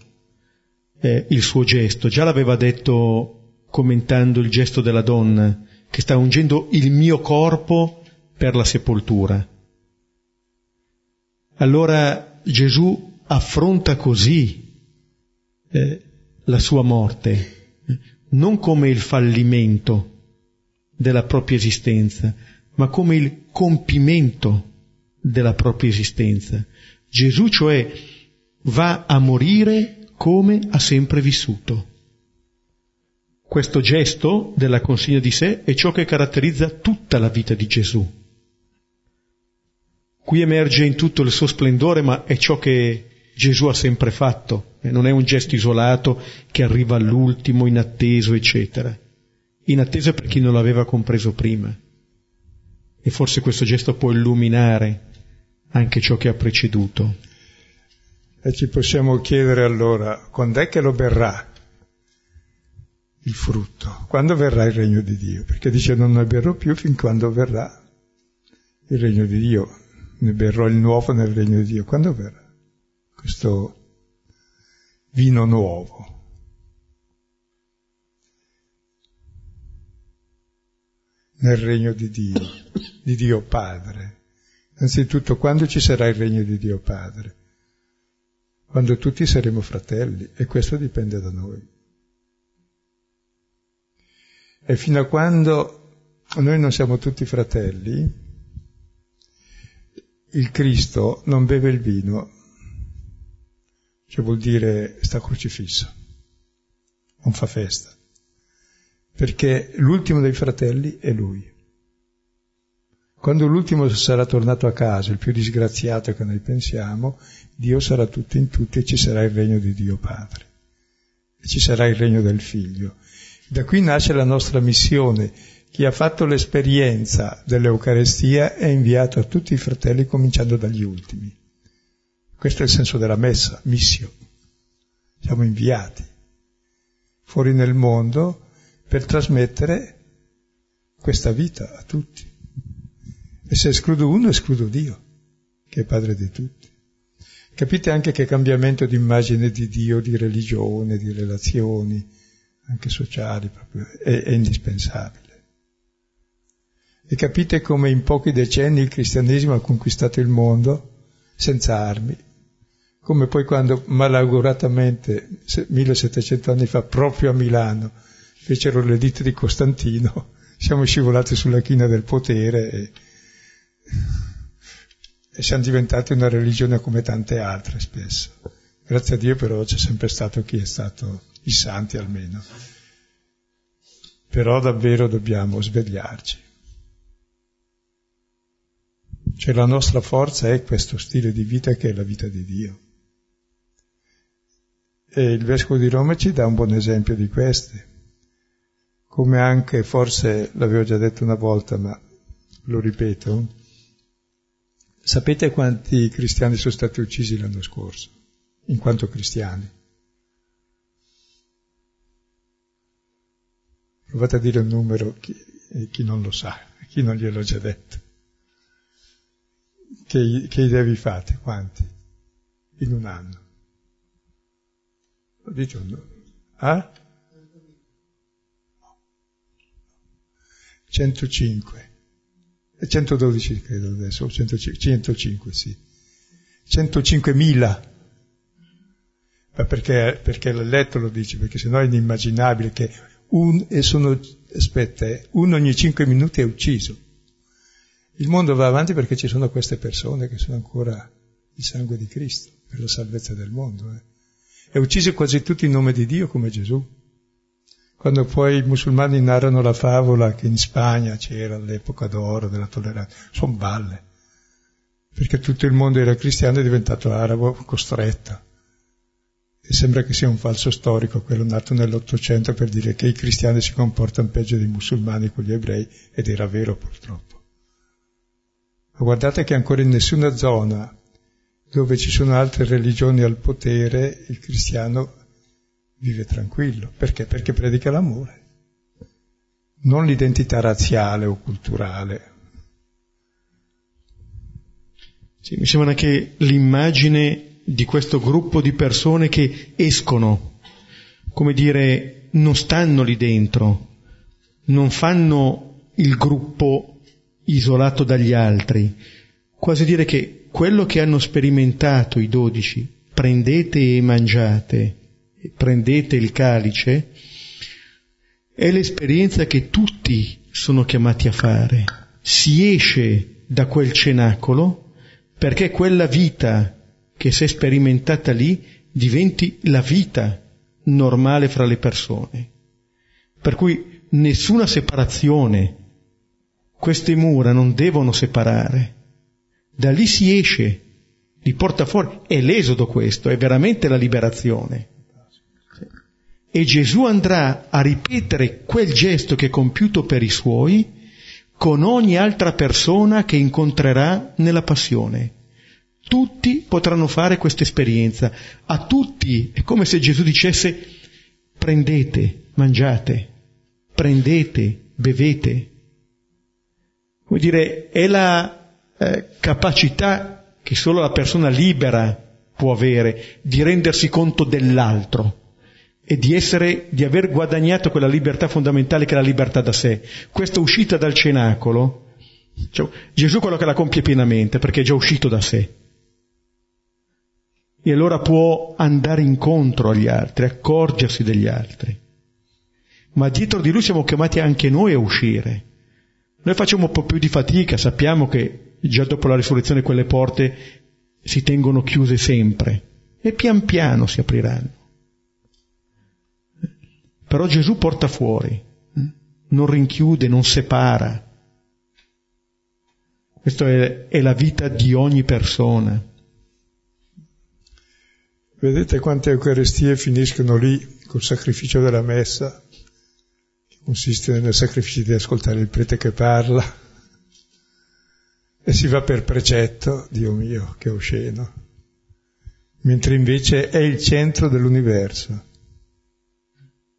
Speaker 1: eh, il suo gesto. Già l'aveva detto commentando il gesto della donna che sta ungendo il mio corpo per la sepoltura. Allora Gesù affronta così eh, la sua morte, non come il fallimento della propria esistenza, ma come il compimento della propria esistenza. Gesù cioè va a morire come ha sempre vissuto. Questo gesto della consegna di sé è ciò che caratterizza tutta la vita di Gesù. Qui emerge in tutto il suo splendore, ma è ciò che Gesù ha sempre fatto, non è un gesto isolato che arriva all'ultimo, inatteso, eccetera. Inatteso per chi non l'aveva compreso prima. E forse questo gesto può illuminare anche ciò che ha preceduto.
Speaker 2: E ci possiamo chiedere allora, quando è che lo berrà il frutto? Quando verrà il regno di Dio? Perché dice non ne berrò più fin quando verrà il regno di Dio, ne berrò il nuovo nel regno di Dio. Quando verrà questo vino nuovo? Nel regno di Dio, di Dio Padre. Anzitutto, quando ci sarà il regno di Dio Padre? Quando tutti saremo fratelli e questo dipende da noi. E fino a quando noi non siamo tutti fratelli, il Cristo non beve il vino, cioè vuol dire sta crocifisso, non fa festa. perché l'ultimo dei fratelli è lui. Quando l'ultimo sarà tornato a casa, il più disgraziato che noi pensiamo, Dio sarà tutto in tutti e ci sarà il regno di Dio Padre. E ci sarà il regno del Figlio. Da qui nasce la nostra missione. Chi ha fatto l'esperienza dell'Eucarestia è inviato a tutti i fratelli, cominciando dagli ultimi. Questo è il senso della messa, missio. Siamo inviati fuori nel mondo per trasmettere questa vita a tutti. E se escludo uno, escludo Dio, che è padre di tutti. Capite anche che cambiamento di immagine di Dio, di religione, di relazioni, anche sociali, proprio, è, è indispensabile. E capite come in pochi decenni il cristianesimo ha conquistato il mondo senza armi, come poi quando malauguratamente 1700 anni fa proprio a Milano fecero l'editto di Costantino, siamo scivolati sulla china del potere e e siamo diventati una religione come tante altre spesso. Grazie a Dio però c'è sempre stato chi è stato, i santi almeno. Però davvero dobbiamo svegliarci. Cioè la nostra forza è questo stile di vita che è la vita di Dio. E il Vescovo di Roma ci dà un buon esempio di queste, come anche, forse l'avevo già detto una volta, ma lo ripeto, Sapete quanti cristiani sono stati uccisi l'anno scorso, in quanto cristiani? Provate a dire un numero chi, chi non lo sa, chi non gliel'ho già detto. Che, che idea vi fate? Quanti? In un anno. Lo dice un Ah? 105. 112 credo adesso, 105, 105 sì. 105.000. Ma perché, perché il letto lo dice? Perché sennò è inimmaginabile che un, e sono, aspetta, eh, uno ogni 5 minuti è ucciso. Il mondo va avanti perché ci sono queste persone che sono ancora il sangue di Cristo per la salvezza del mondo. Eh. È ucciso quasi tutti in nome di Dio come Gesù. Quando poi i musulmani narrano la favola che in Spagna c'era l'epoca d'oro della tolleranza, sono balle, perché tutto il mondo era cristiano e è diventato arabo costretto. E sembra che sia un falso storico, quello nato nell'Ottocento per dire che i cristiani si comportano peggio dei musulmani con gli ebrei, ed era vero purtroppo. Guardate che ancora in nessuna zona dove ci sono altre religioni al potere, il cristiano vive tranquillo. Perché? Perché predica l'amore, non l'identità razziale o culturale.
Speaker 1: Sì, mi sembra che l'immagine di questo gruppo di persone che escono, come dire, non stanno lì dentro, non fanno il gruppo isolato dagli altri, quasi dire che quello che hanno sperimentato i dodici, prendete e mangiate, prendete il calice, è l'esperienza che tutti sono chiamati a fare. Si esce da quel cenacolo perché quella vita che si è sperimentata lì diventi la vita normale fra le persone. Per cui nessuna separazione, queste mura non devono separare. Da lì si esce, li porta fuori. È l'esodo questo, è veramente la liberazione e Gesù andrà a ripetere quel gesto che è compiuto per i suoi con ogni altra persona che incontrerà nella passione. Tutti potranno fare questa esperienza. A tutti è come se Gesù dicesse prendete, mangiate, prendete, bevete. Vuol dire, è la eh, capacità che solo la persona libera può avere di rendersi conto dell'altro e di essere, di aver guadagnato quella libertà fondamentale che è la libertà da sé. Questa uscita dal cenacolo, cioè, Gesù quello che la compie pienamente perché è già uscito da sé. E allora può andare incontro agli altri, accorgersi degli altri. Ma dietro di lui siamo chiamati anche noi a uscire. Noi facciamo un po' più di fatica, sappiamo che già dopo la risurrezione quelle porte si tengono chiuse sempre e pian piano si apriranno. Però Gesù porta fuori. non rinchiude, non separa. Questa è, è la vita di ogni persona.
Speaker 2: Vedete quante Eucaristie finiscono lì col sacrificio della messa, consiste nel sacrificio di ascoltare il prete che parla, e si va per precetto, Dio mio, che osceno, mentre invece è il centro dell'universo,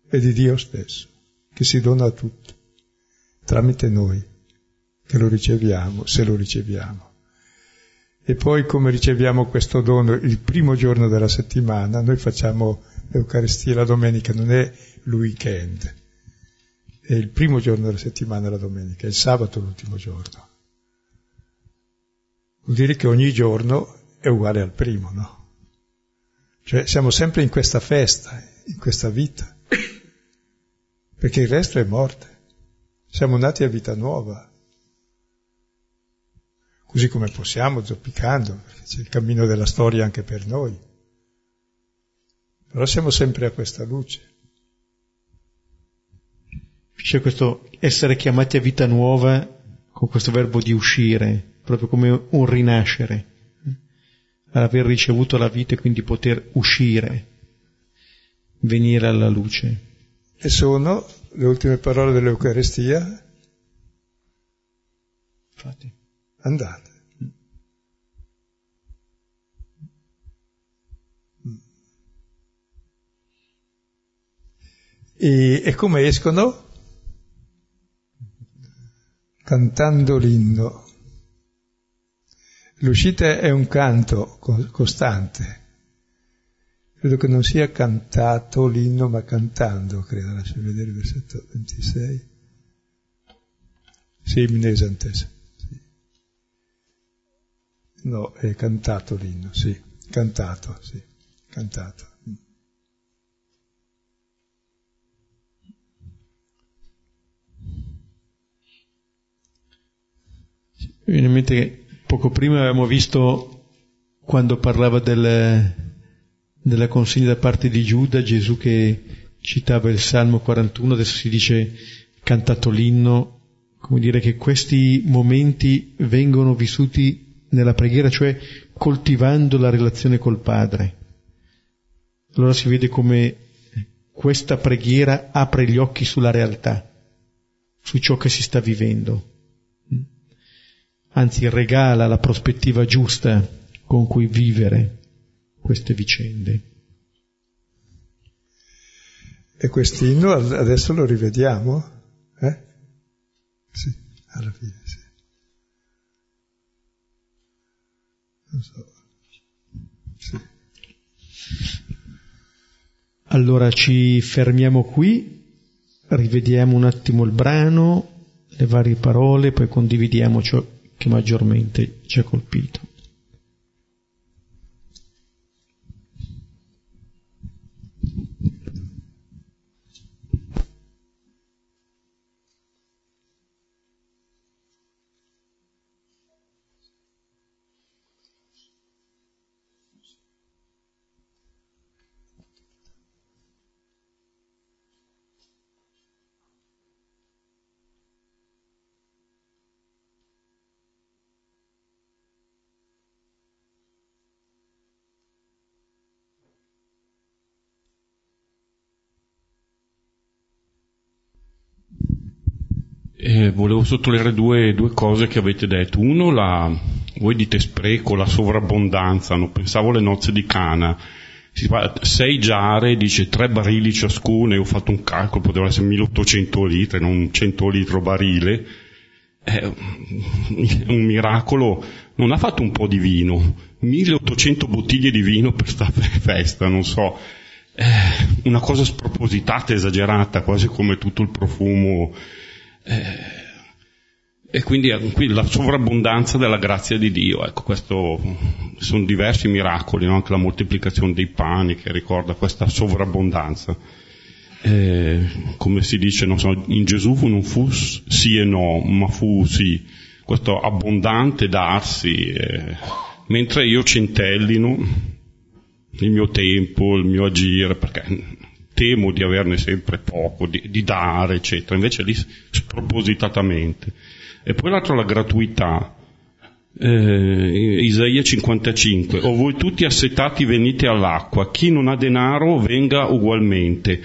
Speaker 2: è di Dio stesso, che si dona a tutti, tramite noi, che lo riceviamo, se lo riceviamo. E poi come riceviamo questo dono il primo giorno della settimana, noi facciamo l'Eucaristia la domenica, non è il weekend, è il primo giorno della settimana la domenica, è il sabato l'ultimo giorno. Vuol dire che ogni giorno è uguale al primo, no? Cioè siamo sempre in questa festa, in questa vita, perché il resto è morte. Siamo nati a vita nuova. Così come possiamo, zoppicando, perché c'è il cammino della storia anche per noi. Però siamo sempre a questa luce.
Speaker 1: C'è questo essere chiamati a vita nuova con questo verbo di uscire, proprio come un rinascere, aver ricevuto la vita e quindi poter uscire, venire alla luce.
Speaker 2: E sono le ultime parole dell'Eucaristia?
Speaker 1: Infatti.
Speaker 2: Andate. E, e come escono? Cantando l'inno. L'uscita è un canto costante. Credo che non sia cantato l'inno, ma cantando, credo. Lascia vedere il versetto 26. Sì, minesantes. Sì. No, è cantato l'inno, sì. Cantato, sì. Cantato.
Speaker 1: Viene in mente che poco prima avevamo visto, quando parlava del, della consegna da parte di Giuda, Gesù che citava il Salmo 41, adesso si dice cantato l'inno, come dire che questi momenti vengono vissuti nella preghiera, cioè coltivando la relazione col Padre. Allora si vede come questa preghiera apre gli occhi sulla realtà, su ciò che si sta vivendo anzi regala la prospettiva giusta con cui vivere queste vicende.
Speaker 2: E quest'inno adesso lo rivediamo? Eh? Sì, alla fine sì. Non so. Sì.
Speaker 1: Allora ci fermiamo qui, rivediamo un attimo il brano, le varie parole, poi condividiamo ciò che maggiormente ci ha colpito.
Speaker 3: Volevo sottolineare due, due, cose che avete detto. Uno, la, voi dite spreco, la sovrabbondanza, no? pensavo alle nozze di Cana. Si fa sei giare, dice tre barili ciascuno, e ho fatto un calcolo, poteva essere 1800 litri, non un 100 litro barile. È un miracolo, non ha fatto un po' di vino, 1800 bottiglie di vino per sta festa, non so. È una cosa spropositata, esagerata, quasi come tutto il profumo eh, e quindi, quindi, la sovrabbondanza della grazia di Dio, ecco, questo, sono diversi miracoli, no? anche la moltiplicazione dei pani che ricorda questa sovrabbondanza. Eh, come si dice, non so, in Gesù non fu sì e no, ma fu sì, questo abbondante darsi, eh, mentre io centellino il mio tempo, il mio agire, perché temo di averne sempre poco, di, di dare, eccetera, invece lì spropositatamente. E poi l'altro la gratuità. Eh, Isaia 55, o voi tutti assetati venite all'acqua, chi non ha denaro venga ugualmente,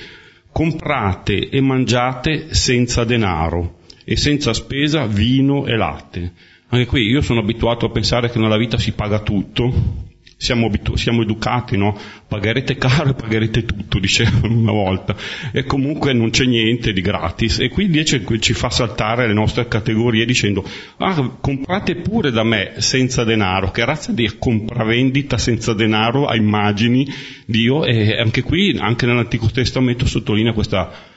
Speaker 3: comprate e mangiate senza denaro e senza spesa vino e latte. Anche qui io sono abituato a pensare che nella vita si paga tutto, siamo, abitu- siamo educati, no? Pagherete caro e pagherete tutto, dicevano una volta, e comunque non c'è niente di gratis. E quindi invece ci fa saltare le nostre categorie dicendo, ah, comprate pure da me senza denaro, che razza di compravendita senza denaro a immagini Dio, e anche qui, anche nell'Antico Testamento sottolinea questa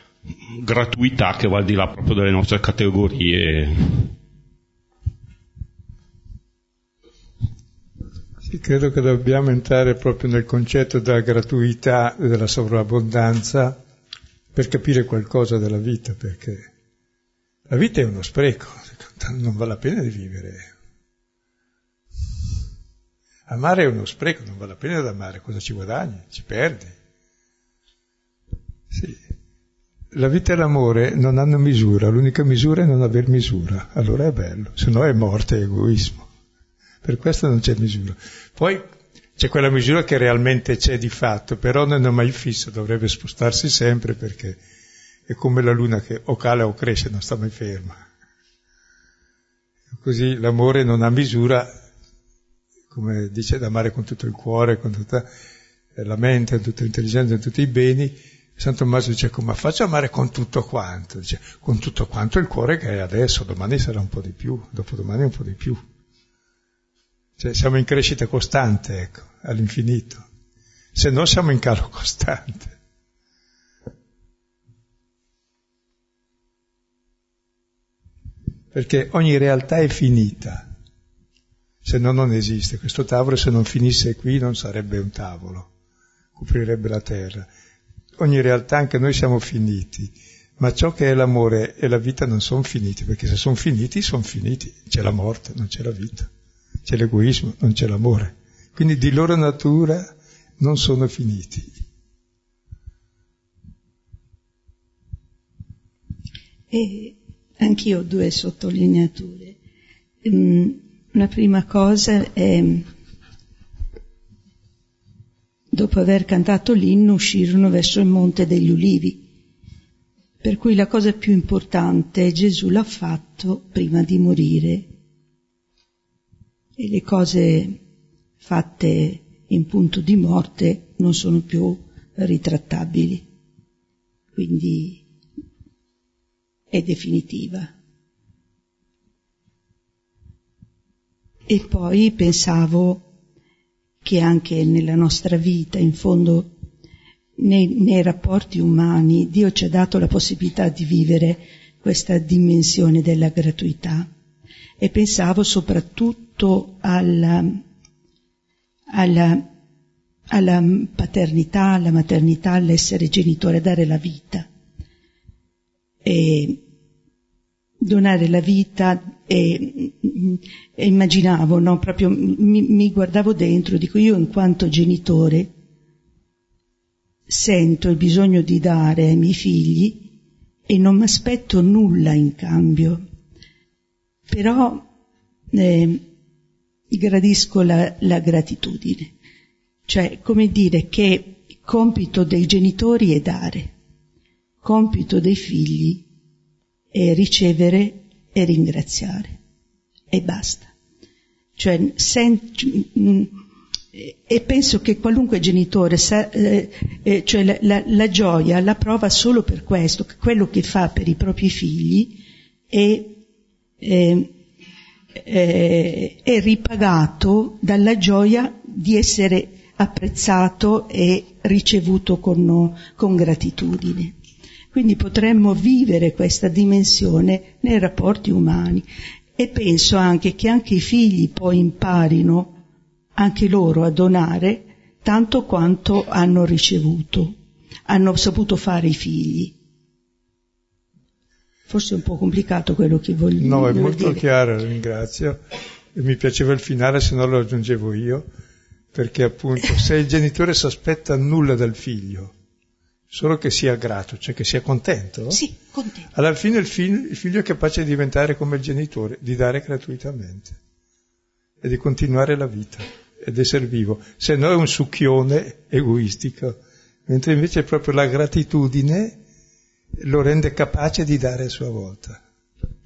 Speaker 3: gratuità che va al di là proprio delle nostre categorie
Speaker 2: credo che dobbiamo entrare proprio nel concetto della gratuità e della sovrabbondanza per capire qualcosa della vita, perché la vita è uno spreco, non vale la pena di vivere. Amare è uno spreco, non vale la pena di amare, cosa ci guadagni? Ci perdi. Sì. La vita e l'amore non hanno misura, l'unica misura è non aver misura, allora è bello, se no è morte e egoismo. Per questo non c'è misura. Poi c'è quella misura che realmente c'è di fatto, però non è mai fissa, dovrebbe spostarsi sempre perché è come la luna che o cala o cresce, non sta mai ferma. Così l'amore non ha misura, come dice, da amare con tutto il cuore, con tutta la mente, con tutta l'intelligenza, con tutti i beni. San Tommaso dice, come faccio amare con tutto quanto? Dice, con tutto quanto il cuore che è adesso, domani sarà un po' di più, dopodomani un po' di più. Cioè siamo in crescita costante, ecco, all'infinito. Se no siamo in calo costante. Perché ogni realtà è finita, se no non esiste. Questo tavolo se non finisse qui non sarebbe un tavolo, coprirebbe la terra. Ogni realtà, anche noi siamo finiti, ma ciò che è l'amore e la vita non sono finiti, perché se sono finiti, sono finiti. C'è la morte, non c'è la vita c'è l'egoismo, non c'è l'amore. Quindi di loro natura non sono finiti.
Speaker 4: E anch'io ho due sottolineature. Mm, la prima cosa è, dopo aver cantato l'inno, uscirono verso il Monte degli Ulivi. Per cui la cosa più importante Gesù l'ha fatto prima di morire e le cose fatte in punto di morte non sono più ritrattabili, quindi è definitiva. E poi pensavo che anche nella nostra vita, in fondo, nei, nei, rapporti umani, Dio ci ha dato la possibilità di vivere questa dimensione della gratuità e pensavo soprattutto alla, alla, alla paternità, alla maternità, all'essere genitore, dare la vita. E donare la vita e, e immaginavo, no? proprio mi, mi guardavo dentro, dico io in quanto genitore sento il bisogno di dare ai miei figli e non mi aspetto nulla in cambio però eh, gradisco la, la gratitudine, cioè come dire che il compito dei genitori è dare, compito dei figli è ricevere e ringraziare e basta. Cioè, sen, mm, e penso che qualunque genitore sa, eh, eh, cioè la, la, la, gioia la prova solo per questo, che quello che fa per i propri figli è eh, eh, è ripagato dalla gioia di essere apprezzato e ricevuto con, con gratitudine. Quindi potremmo vivere questa dimensione nei rapporti umani e penso anche che anche i figli poi imparino anche loro a donare tanto quanto hanno ricevuto, hanno saputo fare i figli. Forse è un po' complicato quello che voglio
Speaker 2: No, è
Speaker 4: molto
Speaker 2: dire. chiaro, ringrazio. E mi piaceva il finale, se no lo aggiungevo io, perché appunto se il genitore si aspetta nulla dal figlio, solo che sia grato, cioè che sia contento.
Speaker 4: Sì, contento.
Speaker 2: Alla fine il figlio, il figlio è capace di diventare come il genitore, di dare gratuitamente e di continuare la vita ed essere vivo. Se no è un succhione egoistico, mentre invece proprio la gratitudine lo rende capace di dare a sua volta,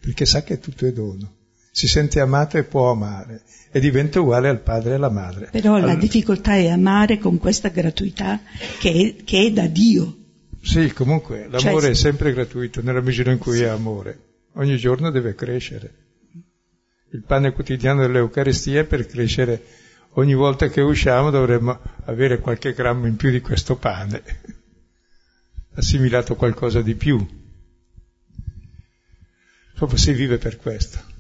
Speaker 2: perché sa che tutto è dono. Si sente amato e può amare e diventa uguale al padre e alla madre.
Speaker 4: Però
Speaker 2: allora,
Speaker 4: la difficoltà è amare con questa gratuità che è, che è da Dio.
Speaker 2: Sì, comunque l'amore cioè, è sempre gratuito nella misura in cui sì. è amore. Ogni giorno deve crescere. Il pane quotidiano dell'Eucaristia è per crescere. Ogni volta che usciamo dovremmo avere qualche grammo in più di questo pane, assimilato qualcosa di più. Proprio si vive per questo.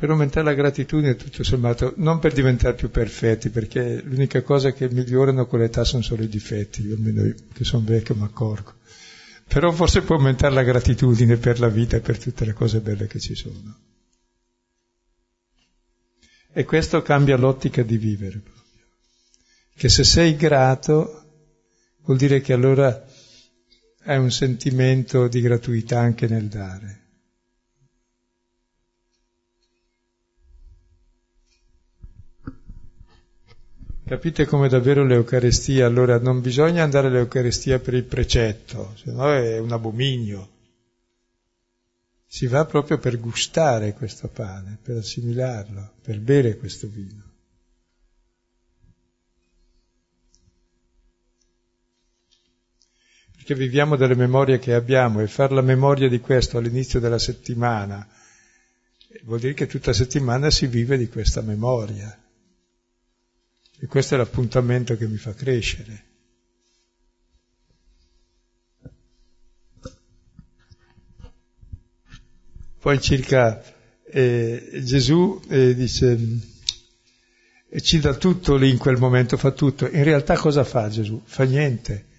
Speaker 2: per aumentare la gratitudine tutto sommato, non per diventare più perfetti, perché l'unica cosa che migliorano con l'età sono solo i difetti, io almeno io, che sono vecchio mi accorgo. Però forse può aumentare la gratitudine per la vita e per tutte le cose belle che ci sono. E questo cambia l'ottica di vivere. Che se sei grato vuol dire che allora hai un sentimento di gratuità anche nel dare. Capite come davvero l'Eucarestia? Allora non bisogna andare all'Eucarestia per il precetto, se no è un abominio. Si va proprio per gustare questo pane, per assimilarlo, per bere questo vino. Perché viviamo delle memorie che abbiamo e fare la memoria di questo all'inizio della settimana vuol dire che tutta settimana si vive di questa memoria. E questo è l'appuntamento che mi fa crescere. Poi circa eh, Gesù eh, dice, ci dà tutto lì in quel momento, fa tutto. In realtà cosa fa Gesù? Fa niente.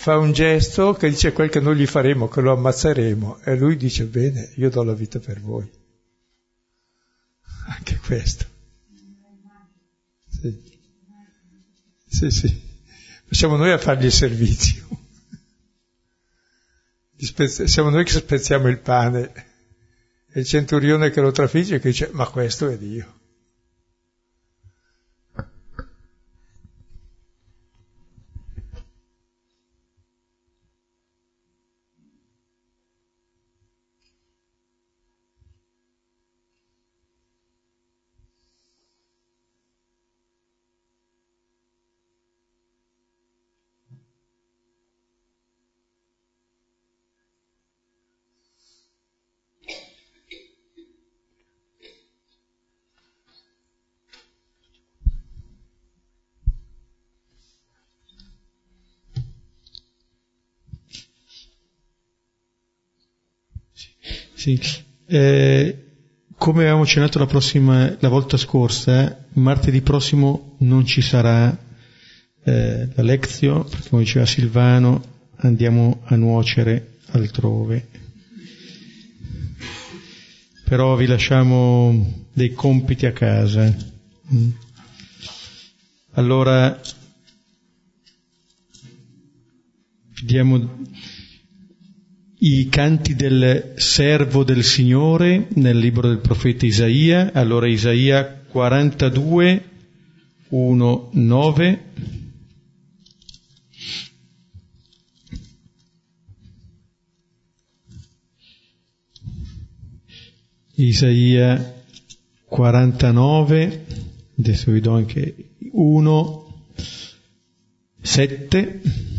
Speaker 2: Fa un gesto che dice quel che non gli faremo, che lo ammazzeremo. E lui dice, bene, io do la vita per voi. Anche questo. Sì. sì, sì. Facciamo noi a fargli il servizio. Siamo noi che spezziamo il pane e il centurione che lo trafigge che dice ma questo è Dio.
Speaker 1: Sì. Eh, come avevamo accennato la, prossima, la volta scorsa, martedì prossimo non ci sarà eh, la lezione, perché come diceva Silvano, andiamo a nuocere altrove. Però vi lasciamo dei compiti a casa. Mm. Allora, vediamo i canti del servo del Signore nel libro del profeta Isaia, allora Isaia 42, 1, 9. Isaia 49, adesso vi do anche 1, 7.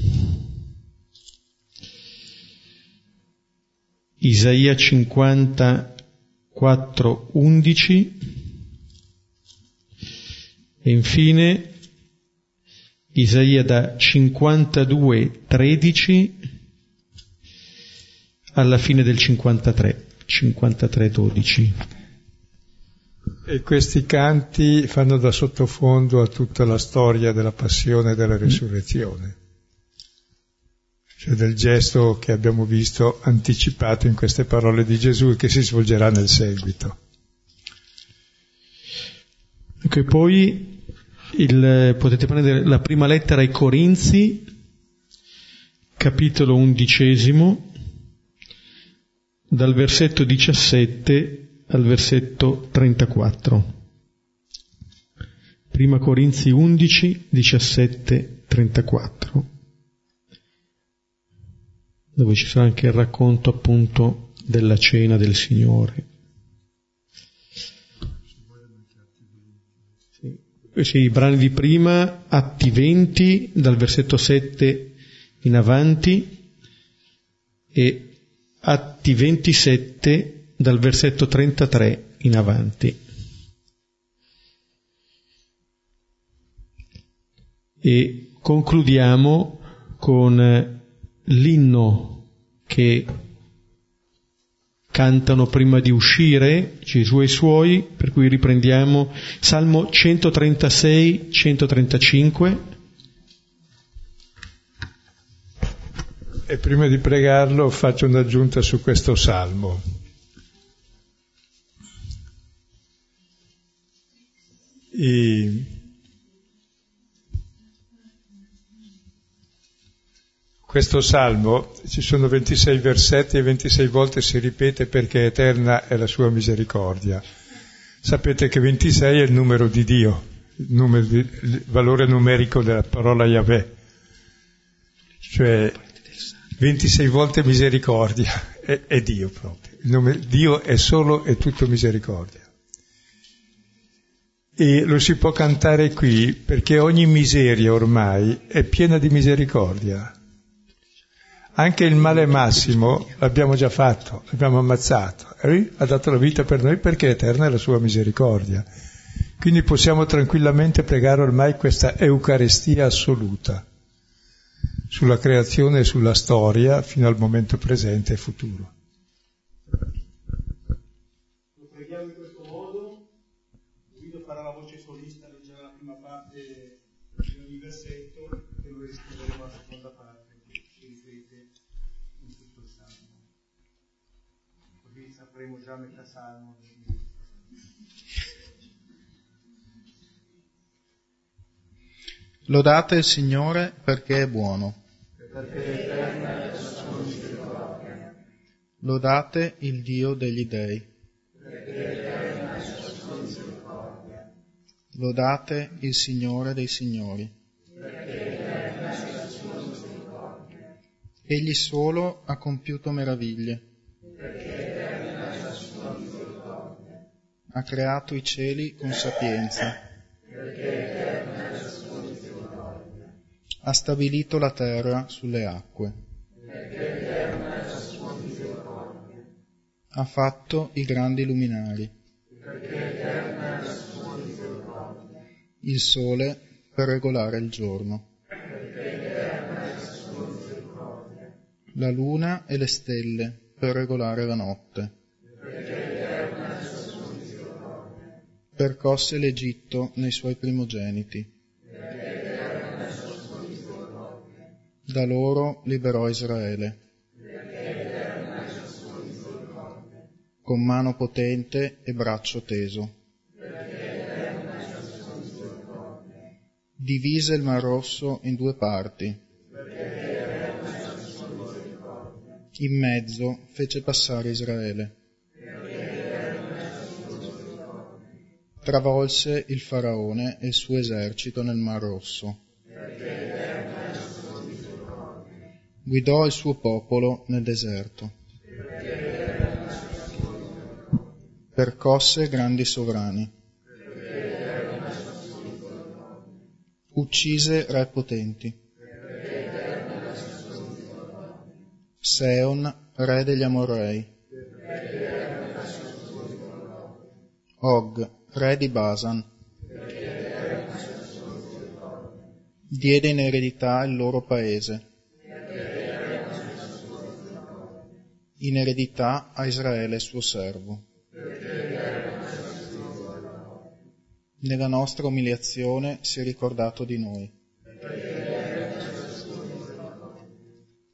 Speaker 1: Isaia 54, 11 e infine Isaia da 52, 13 alla fine del 53, 53, 12.
Speaker 2: E questi canti fanno da sottofondo a tutta la storia della passione e della resurrezione cioè del gesto che abbiamo visto anticipato in queste parole di Gesù e che si svolgerà nel seguito.
Speaker 1: Ecco, e poi il, potete prendere la prima lettera ai Corinzi, capitolo undicesimo, dal versetto 17 al versetto 34. Prima Corinzi 11, 17, 34, dove ci sarà anche il racconto appunto della cena del Signore. Sì, i brani di prima, Atti 20, dal versetto 7 in avanti, e Atti 27, dal versetto 33 in avanti. E concludiamo con l'inno che cantano prima di uscire Gesù e i suoi, per cui riprendiamo Salmo 136-135.
Speaker 2: E prima di pregarlo faccio un'aggiunta su questo salmo. I... Questo salmo, ci sono 26 versetti e 26 volte si ripete perché eterna è la sua misericordia. Sapete che 26 è il numero di Dio, il, numero di, il valore numerico della parola Yahweh. Cioè 26 volte misericordia, è, è Dio proprio. Nome, Dio è solo e tutto misericordia. E lo si può cantare qui perché ogni miseria ormai è piena di misericordia. Anche il male massimo l'abbiamo già fatto, l'abbiamo ammazzato. E lui ha dato la vita per noi perché eterna è la sua misericordia. Quindi possiamo tranquillamente pregare ormai questa Eucaristia assoluta sulla creazione e sulla storia fino al momento presente e futuro.
Speaker 1: Già metà Salmo.
Speaker 5: Lodate il Signore perché è buono. Lodate il Dio degli dei. Lodate il Signore dei Signori. Egli solo ha compiuto meraviglie. Ha creato i cieli con sapienza. Ha stabilito la terra sulle acque. Ha fatto i grandi luminari. Il sole per regolare il giorno. La luna e le stelle per regolare la notte. Percosse l'Egitto nei suoi primogeniti. Da loro liberò Israele. Con mano potente e braccio teso. Divise il Mar Rosso in due parti. In mezzo fece passare Israele. Travolse il faraone e il suo esercito nel Mar Rosso. Guidò il suo popolo nel deserto. Percosse grandi sovrani. Uccise re potenti. Seon, re degli Amorei. Og, re di Basan. Diede in eredità il loro paese. In eredità a Israele suo servo. Nella nostra umiliazione si è ricordato di noi.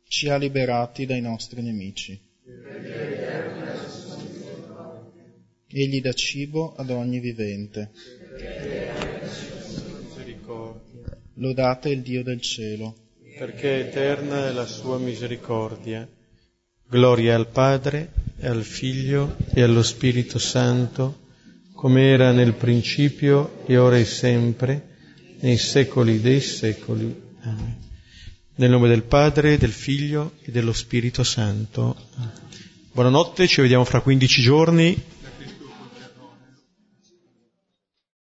Speaker 5: Ci ha liberati dai nostri nemici. Egli dà cibo ad ogni vivente. Lodate il Dio del cielo.
Speaker 1: Perché eterna è la sua misericordia. Gloria al Padre, e al Figlio, e allo Spirito Santo, come era nel principio, e ora e sempre, nei secoli dei secoli. Amen. Nel nome del Padre, del Figlio e dello Spirito Santo. Buonanotte, ci vediamo fra 15 giorni